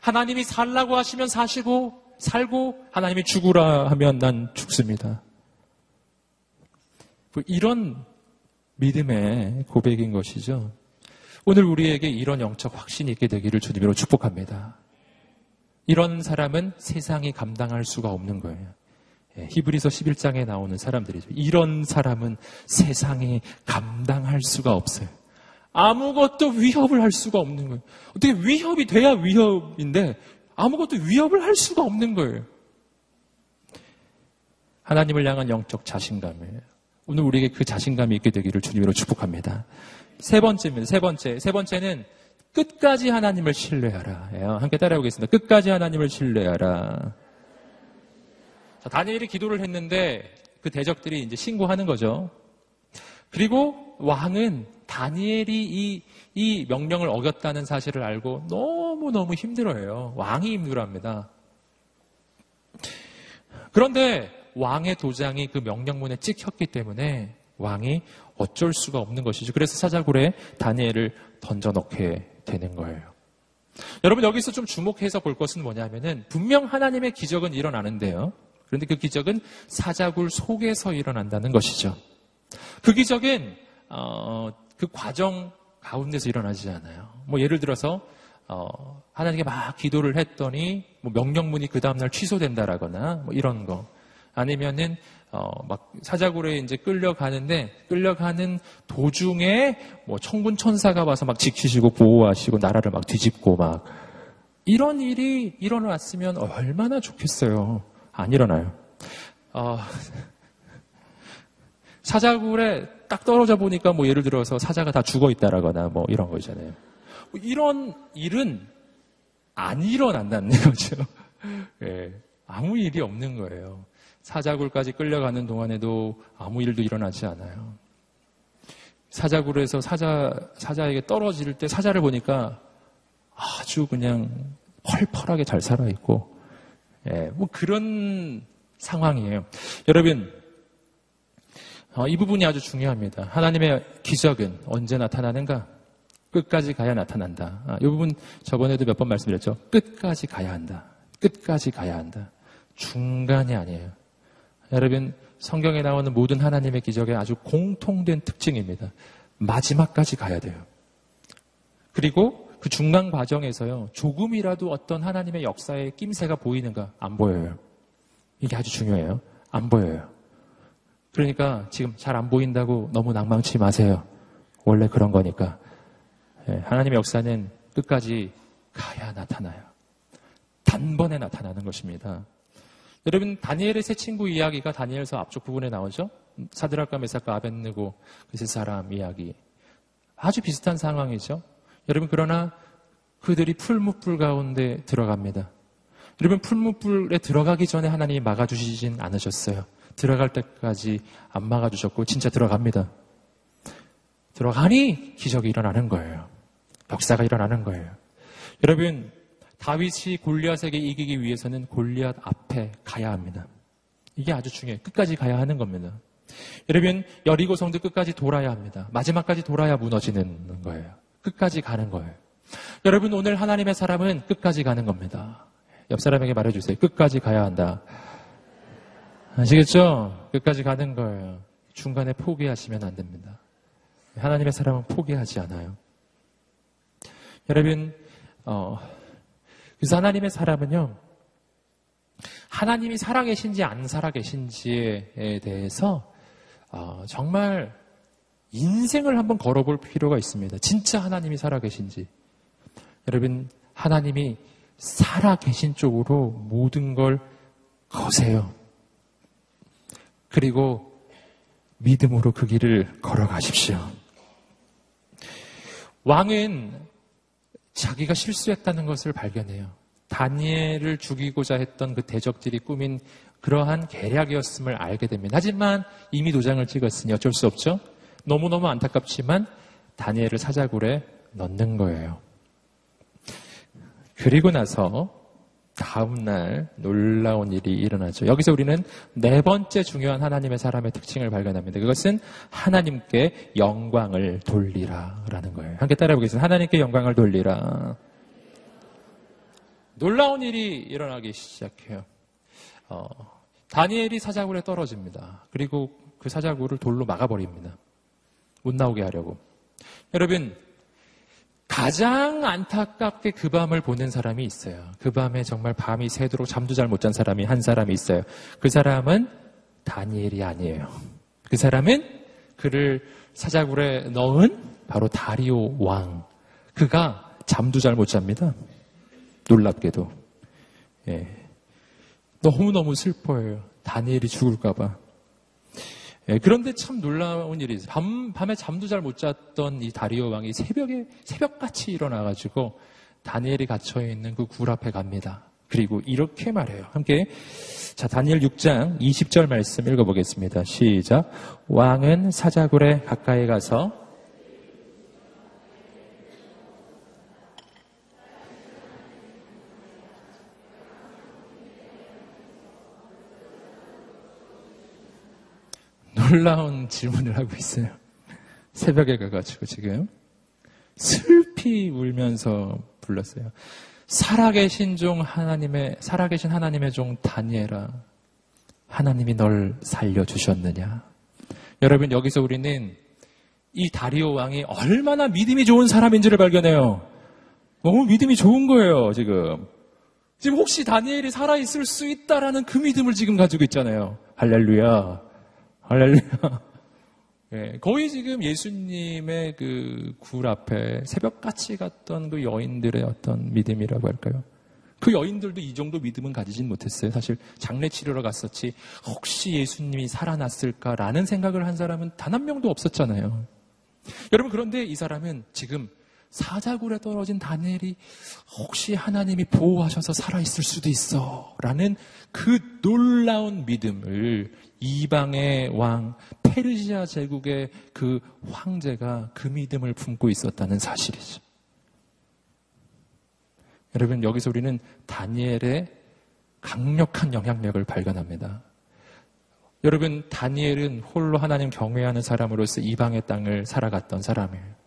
Speaker 1: 하나님이 살라고 하시면 사시고, 살고, 하나님이 죽으라 하면 난 죽습니다. 뭐 이런 믿음의 고백인 것이죠. 오늘 우리에게 이런 영적 확신이 있게 되기를 주님으로 축복합니다. 이런 사람은 세상이 감당할 수가 없는 거예요. 예, 히브리서 11장에 나오는 사람들이죠. 이런 사람은 세상이 감당할 수가 없어요. 아무것도 위협을 할 수가 없는 거예요. 어떻게 위협이 돼야 위협인데 아무것도 위협을 할 수가 없는 거예요. 하나님을 향한 영적 자신감이에요. 오늘 우리에게 그 자신감이 있게 되기를 주님으로 축복합니다. 세 번째입니다. 세 번째. 세 번째는 끝까지 하나님을 신뢰하라. 예, 함께 따라해보겠습니다. 끝까지 하나님을 신뢰하라. 자, 다니엘이 기도를 했는데 그 대적들이 이제 신고하는 거죠. 그리고 왕은 다니엘이 이, 이 명령을 어겼다는 사실을 알고 너무너무 힘들어해요. 왕이 힘들어합니다. 그런데 왕의 도장이 그 명령문에 찍혔기 때문에 왕이 어쩔 수가 없는 것이죠. 그래서 사자굴에 다니엘을 던져넣게 되는 거예요. 여러분 여기서 좀 주목해서 볼 것은 뭐냐면은 분명 하나님의 기적은 일어나는데요. 그런데 그 기적은 사자굴 속에서 일어난다는 것이죠. 그 기적은 어, 그 과정 가운데서 일어나지 않아요. 뭐 예를 들어서 어, 하나님께 막 기도를 했더니 뭐 명령문이 그 다음 날 취소된다라거나 뭐 이런 거 아니면은 어, 막 사자굴에 이제 끌려가는데 끌려가는 도중에 뭐 청군 천사가 와서 막 지키시고 보호하시고 나라를 막 뒤집고 막 이런 일이 일어났으면 얼마나 좋겠어요. 안 일어나요. 어, 사자굴에 딱 떨어져 보니까 뭐 예를 들어서 사자가 다 죽어 있다라거나 뭐 이런 거 있잖아요. 뭐 이런 일은 안 일어난다는 거죠. 예, 아무 일이 없는 거예요. 사자굴까지 끌려가는 동안에도 아무 일도 일어나지 않아요. 사자굴에서 사자, 사자에게 떨어질 때 사자를 보니까 아주 그냥 펄펄하게 잘 살아있고, 예, 뭐 그런 상황이에요. 여러분, 어, 이 부분이 아주 중요합니다. 하나님의 기적은 언제 나타나는가? 끝까지 가야 나타난다. 아, 이 부분 저번에도 몇 번 말씀드렸죠. 끝까지 가야 한다. 끝까지 가야 한다. 중간이 아니에요. 여러분, 성경에 나오는 모든 하나님의 기적에 아주 공통된 특징입니다. 마지막까지 가야 돼요. 그리고 그 중간 과정에서요, 조금이라도 어떤 하나님의 역사의 낌새가 보이는가? 안 보여요. 이게 아주 중요해요. 안 보여요. 그러니까 지금 잘 안 보인다고 너무 낭망치 마세요. 원래 그런 거니까. 예, 하나님의 역사는 끝까지 가야 나타나요. 단번에 나타나는 것입니다. 여러분 다니엘의 세 친구 이야기가 다니엘서 앞쪽 부분에 나오죠. 사드락과 메사카 아벤느고 그 세 사람 이야기 아주 비슷한 상황이죠. 여러분 그러나 그들이 풀무불 가운데 들어갑니다. 여러분 풀무불에 들어가기 전에 하나님이 막아주시진 않으셨어요. 들어갈 때까지 안 막아주셨고 진짜 들어갑니다. 들어가니 기적이 일어나는 거예요. 역사가 일어나는 거예요. 여러분 다윗이 골리앗에게 이기기 위해서는 골리앗 앞에 가야 합니다. 이게 아주 중요해요. 끝까지 가야 하는 겁니다. 여러분, 여리고 성도 끝까지 돌아야 합니다. 마지막까지 돌아야 무너지는 거예요. 끝까지 가는 거예요. 여러분, 오늘 하나님의 사람은 끝까지 가는 겁니다. 옆 사람에게 말해주세요. 끝까지 가야 한다. 아시겠죠? 끝까지 가는 거예요. 중간에 포기하시면 안 됩니다. 하나님의 사람은 포기하지 않아요. 여러분, 어, 그래서 하나님의 사람은요, 하나님이 살아계신지 안 살아계신지에 대해서 어, 정말 인생을 한번 걸어볼 필요가 있습니다. 진짜 하나님이 살아계신지. 여러분, 하나님이 살아계신 쪽으로 모든 걸 거세요. 그리고 믿음으로 그 길을 걸어가십시오. 왕은 자기가 실수했다는 것을 발견해요. 다니엘을 죽이고자 했던 그 대적들이 꾸민 그러한 계략이었음을 알게 됩니다. 하지만 이미 도장을 찍었으니 어쩔 수 없죠. 너무너무 안타깝지만 다니엘을 사자굴에 넣는 거예요. 그리고 나서 다음날 놀라운 일이 일어나죠. 여기서 우리는 네 번째 중요한 하나님의 사람의 특징을 발견합니다. 그것은 하나님께 영광을 돌리라 라는 거예요. 함께 따라해 보겠습니다. 하나님께 영광을 돌리라. 놀라운 일이 일어나기 시작해요. 어, 다니엘이 사자굴에 떨어집니다. 그리고 그 사자굴을 돌로 막아버립니다. 못 나오게 하려고. 여러분, 가장 안타깝게 그 밤을 보낸 사람이 있어요. 그 밤에 정말 밤이 새도록 잠도 잘 못 잔 사람이 한 사람이 있어요. 그 사람은 다니엘이 아니에요. 그 사람은 그를 사자굴에 넣은 바로 다리오 왕. 그가 잠도 잘 못 잡니다. 놀랍게도. 예. 너무너무 슬퍼해요. 다니엘이 죽을까봐. 예, 그런데 참 놀라운 일이 밤, 밤에 잠도 잘 못 잤던 이 다리오 왕이 새벽에, 새벽같이 일어나가지고 다니엘이 갇혀있는 그 굴 앞에 갑니다. 그리고 이렇게 말해요. 함께. 자, 다니엘 6장 20절 말씀 읽어보겠습니다. 시작. 왕은 사자굴에 가까이 가서 놀라운 질문을 하고 있어요. 새벽에 가가지고 지금 슬피 울면서 불렀어요. 살아계신 종 하나님의 살아계신 하나님의 종 다니엘아 하나님이 널 살려주셨느냐? 여러분 여기서 우리는 이 다리오 왕이 얼마나 믿음이 좋은 사람인지를 발견해요. 너무 믿음이 좋은 거예요 지금. 지금 혹시 다니엘이 살아있을 수 있다라는 그 믿음을 지금 가지고 있잖아요. 할렐루야 할렐루야. 예, 거의 지금 예수님의 그 굴 앞에 새벽같이 갔던 그 여인들의 어떤 믿음이라고 할까요? 그 여인들도 이 정도 믿음은 가지진 못했어요. 사실 장례 치료러 갔었지 혹시 예수님이 살아났을까라는 생각을 한 사람은 단 한 명도 없었잖아요. 여러분 그런데 이 사람은 지금 사자굴에 떨어진 다니엘이 혹시 하나님이 보호하셔서 살아있을 수도 있어 라는 그 놀라운 믿음을 이방의 왕 페르시아 제국의 그 황제가 그 믿음을 품고 있었다는 사실이죠. 여러분 여기서 우리는 다니엘의 강력한 영향력을 발견합니다. 여러분 다니엘은 홀로 하나님 경외하는 사람으로서 이방의 땅을 살아갔던 사람이에요.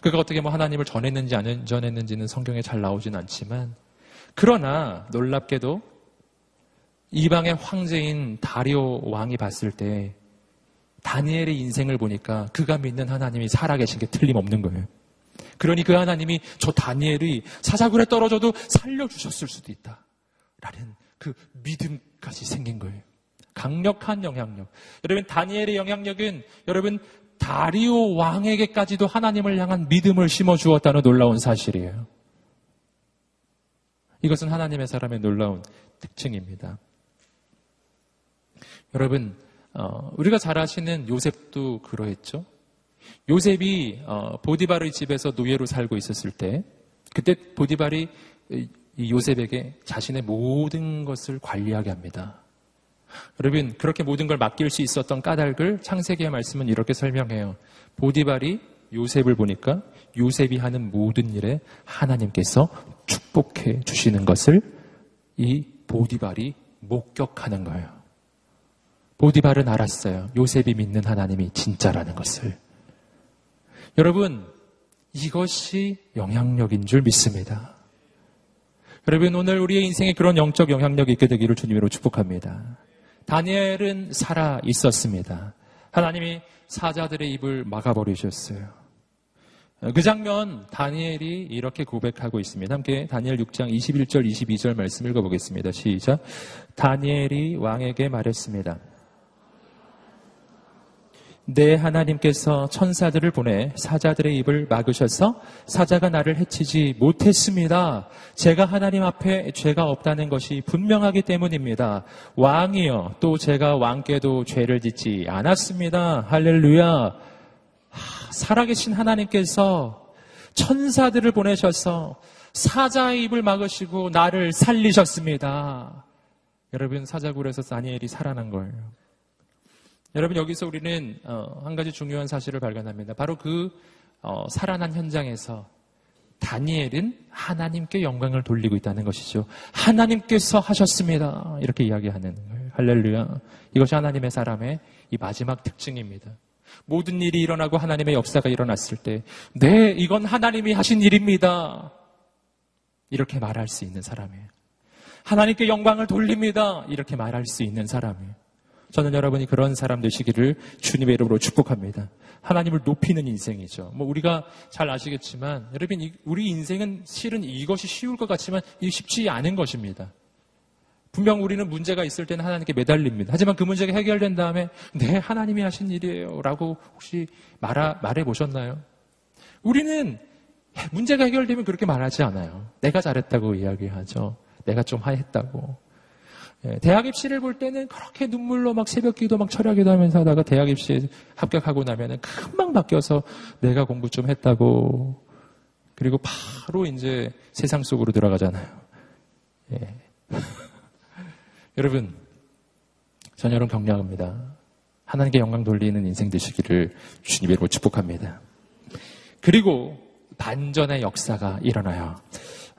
Speaker 1: 그가 어떻게 뭐 하나님을 전했는지 안 전했는지는 성경에 잘 나오진 않지만 그러나 놀랍게도 이방의 황제인 다리오 왕이 봤을 때 다니엘의 인생을 보니까 그가 믿는 하나님이 살아계신 게 틀림없는 거예요. 그러니 그 하나님이 저 다니엘이 사자굴에 떨어져도 살려주셨을 수도 있다. 라는 그 믿음까지 생긴 거예요. 강력한 영향력. 여러분, 다니엘의 영향력은 여러분, 다리오 왕에게까지도 하나님을 향한 믿음을 심어 주었다는 놀라운 사실이에요. 이것은 하나님의 사람의 놀라운 특징입니다. 여러분, 어, 우리가 잘 아시는 요셉도 그러했죠. 요셉이 어, 보디바르의 집에서 노예로 살고 있었을 때, 그때 보디발이 요셉에게 자신의 모든 것을 관리하게 합니다. 여러분, 그렇게 모든 걸 맡길 수 있었던 까닭을 창세기의 말씀은 이렇게 설명해요. 보디발이 요셉을 보니까 요셉이 하는 모든 일에 하나님께서 축복해 주시는 것을 이 보디발이 목격하는 거예요. 보디발은 알았어요. 요셉이 믿는 하나님이 진짜라는 것을. 여러분, 이것이 영향력인 줄 믿습니다. 여러분, 오늘 우리의 인생에 그런 영적 영향력이 있게 되기를 주님으로 축복합니다. 다니엘은 살아 있었습니다. 하나님이 사자들의 입을 막아버리셨어요. 그 장면 다니엘이 이렇게 고백하고 있습니다. 함께 다니엘 6장 21절 22절 말씀 읽어보겠습니다. 시작. 다니엘이 왕에게 말했습니다. 내 하나님께서 천사들을 보내 사자들의 입을 막으셔서 사자가 나를 해치지 못했습니다. 제가 하나님 앞에 죄가 없다는 것이 분명하기 때문입니다. 왕이여 또 제가 왕께도 죄를 짓지 않았습니다. 할렐루야. 살아계신 하나님께서 천사들을 보내셔서 사자의 입을 막으시고 나를 살리셨습니다. 여러분 사자굴에서 다니엘이 살아난 거예요. 여러분 여기서 우리는 어, 한 가지 중요한 사실을 발견합니다. 바로 그 어, 살아난 현장에서 다니엘은 하나님께 영광을 돌리고 있다는 것이죠. 하나님께서 하셨습니다. 이렇게 이야기하는 거예요. 할렐루야. 이것이 하나님의 사람의 이 마지막 특징입니다. 모든 일이 일어나고 하나님의 역사가 일어났을 때, 네, 이건 하나님이 하신 일입니다. 이렇게 말할 수 있는 사람이에요. 하나님께 영광을 돌립니다. 이렇게 말할 수 있는 사람이에요. 저는 여러분이 그런 사람 되시기를 주님의 이름으로 축복합니다. 하나님을 높이는 인생이죠. 뭐 우리가 잘 아시겠지만 여러분 우리 인생은 실은 이것이 쉬울 것 같지만 이 쉽지 않은 것입니다. 분명 우리는 문제가 있을 때는 하나님께 매달립니다. 하지만 그 문제가 해결된 다음에 네 하나님이 하신 일이에요 라고 혹시 말하, 말해 보셨나요? 우리는 문제가 해결되면 그렇게 말하지 않아요. 내가 잘했다고 이야기하죠. 내가 좀 하했다고. 예, 대학 입시를 볼 때는 그렇게 눈물로 막 새벽 기도 막 철야 기도 하면서 하다가 대학 입시에 합격하고 나면은 금방 바뀌어서 내가 공부 좀 했다고 그리고 바로 이제 세상 속으로 들어가잖아요. 예. 여러분, 전 여러분 격려합니다. 하나님께 영광 돌리는 인생 되시기를 주님의 이름으로 축복합니다. 그리고 반전의 역사가 일어나요.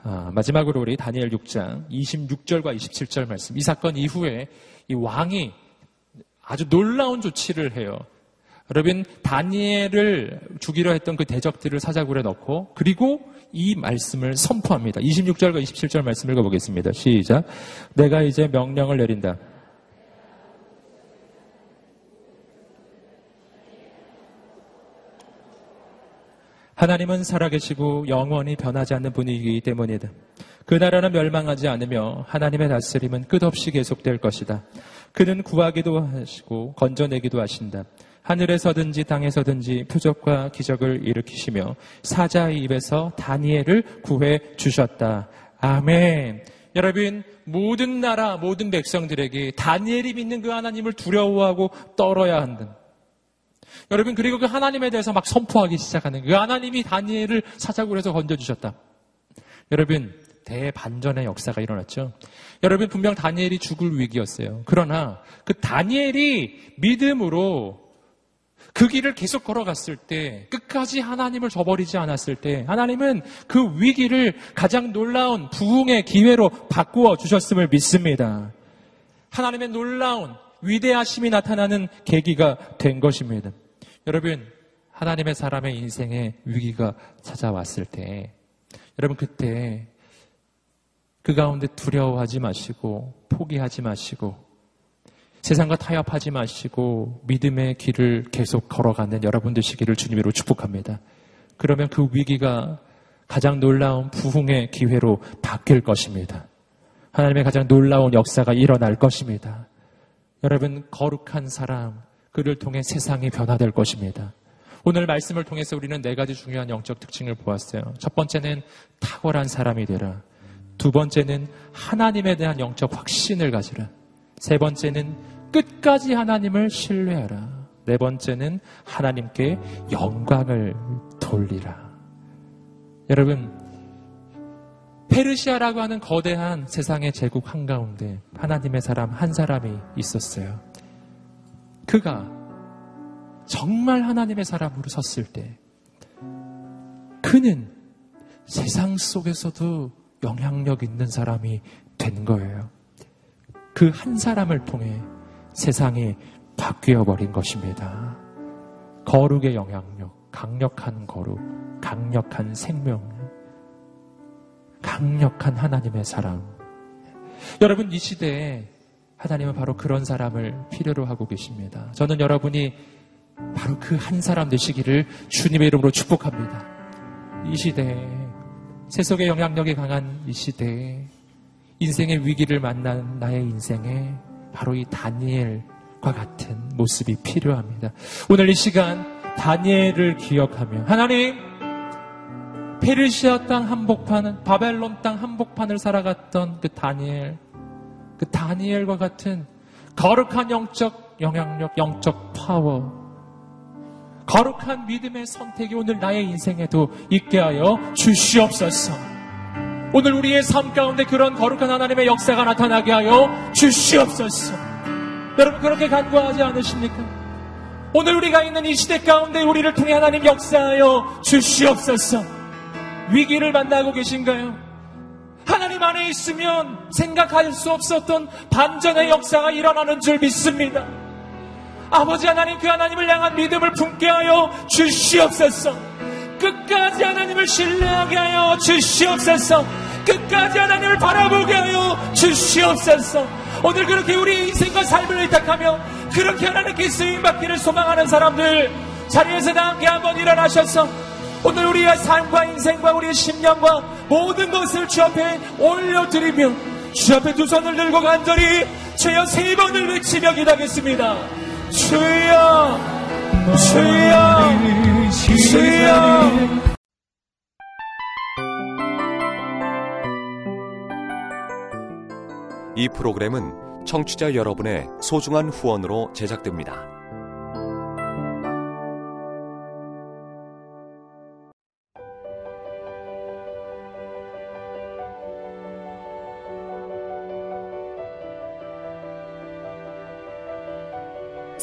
Speaker 1: 아, 마지막으로 우리 다니엘 6장 26절과 27절 말씀. 이 사건 이후에 이 왕이 아주 놀라운 조치를 해요. 여러분 다니엘을 죽이려 했던 그 대적들을 사자굴에 넣고 그리고 이 말씀을 선포합니다. 26절과 27절 말씀 읽어보겠습니다. 시작. 내가 이제 명령을 내린다. 하나님은 살아계시고 영원히 변하지 않는 분이기 때문이다. 그 나라는 멸망하지 않으며 하나님의 다스림은 끝없이 계속될 것이다. 그는 구하기도 하시고 건져내기도 하신다. 하늘에서든지 땅에서든지 표적과 기적을 일으키시며 사자의 입에서 다니엘을 구해 주셨다. 아멘. 여러분, 모든 나라, 모든 백성들에게 다니엘이 믿는 그 하나님을 두려워하고 떨어야 한다. 여러분 그리고 그 하나님에 대해서 막 선포하기 시작하는 그 하나님이 다니엘을 사자굴에서 건져주셨다. 여러분 대반전의 역사가 일어났죠. 여러분 분명 다니엘이 죽을 위기였어요. 그러나 그 다니엘이 믿음으로 그 길을 계속 걸어갔을 때 끝까지 하나님을 저버리지 않았을 때 하나님은 그 위기를 가장 놀라운 부흥의 기회로 바꾸어 주셨음을 믿습니다. 하나님의 놀라운 위대하심이 나타나는 계기가 된 것입니다. 여러분, 하나님의 사람의 인생에 위기가 찾아왔을 때, 여러분 그때 그 가운데 두려워하지 마시고, 포기하지 마시고, 세상과 타협하지 마시고, 믿음의 길을 계속 걸어가는 여러분 되시기를 주님으로 축복합니다. 그러면 그 위기가 가장 놀라운 부흥의 기회로 바뀔 것입니다. 하나님의 가장 놀라운 역사가 일어날 것입니다. 여러분, 거룩한 사람, 그를 통해 세상이 변화될 것입니다. 오늘 말씀을 통해서 우리는 네 가지 중요한 영적 특징을 보았어요. 첫 번째는 탁월한 사람이 되라. 두 번째는 하나님에 대한 영적 확신을 가지라. 세 번째는 끝까지 하나님을 신뢰하라. 네 번째는 하나님께 영광을 돌리라. 여러분, 페르시아라고 하는 거대한 세상의 제국 한가운데 하나님의 사람 한 사람이 있었어요. 그가 정말 하나님의 사람으로 섰을 때 그는 세상 속에서도 영향력 있는 사람이 된 거예요. 그 한 사람을 통해 세상이 바뀌어 버린 것입니다. 거룩의 영향력, 강력한 거룩, 강력한 생명, 강력한 하나님의 사랑. 여러분 이 시대에 하나님은 바로 그런 사람을 필요로 하고 계십니다. 저는 여러분이 바로 그 한 사람 되시기를 주님의 이름으로 축복합니다. 이 시대, 세속의 영향력이 강한 이 시대에 인생의 위기를 만난 나의 인생에 바로 이 다니엘과 같은 모습이 필요합니다. 오늘 이 시간 다니엘을 기억하며 하나님 페르시아 땅 한복판은 바벨론 땅 한복판을 살아갔던 그 다니엘 그 다니엘과 같은 거룩한 영적 영향력, 영적 파워 거룩한 믿음의 선택이 오늘 나의 인생에도 있게 하여 주시옵소서. 오늘 우리의 삶 가운데 그런 거룩한 하나님의 역사가 나타나게 하여 주시옵소서. 여러분 그렇게 간구하지 않으십니까? 오늘 우리가 있는 이 시대 가운데 우리를 통해 하나님 역사하여 주시옵소서. 위기를 만나고 계신가요? 하나님 안에 있으면 생각할 수 없었던 반전의 역사가 일어나는 줄 믿습니다. 아버지 하나님 그 하나님을 향한 믿음을 품게 하여 주시옵소서. 끝까지 하나님을 신뢰하게 하여 주시옵소서. 끝까지 하나님을 바라보게 하여 주시옵소서. 오늘 그렇게 우리 인생과 삶을 의탁하며 그렇게 하나님께 쓰임받기를 소망하는 사람들 자리에서 다 함께 한번 일어나셔서 오늘 우리의 삶과 인생과 우리의 심령과 모든 것을 주 앞에 올려드리며 주 앞에 두 손을 들고 간절히 주여 세 번을 외치며 기다겠습니다. 주여 주여 주여
Speaker 2: 이 프로그램은 청취자 여러분의 소중한 후원으로 제작됩니다.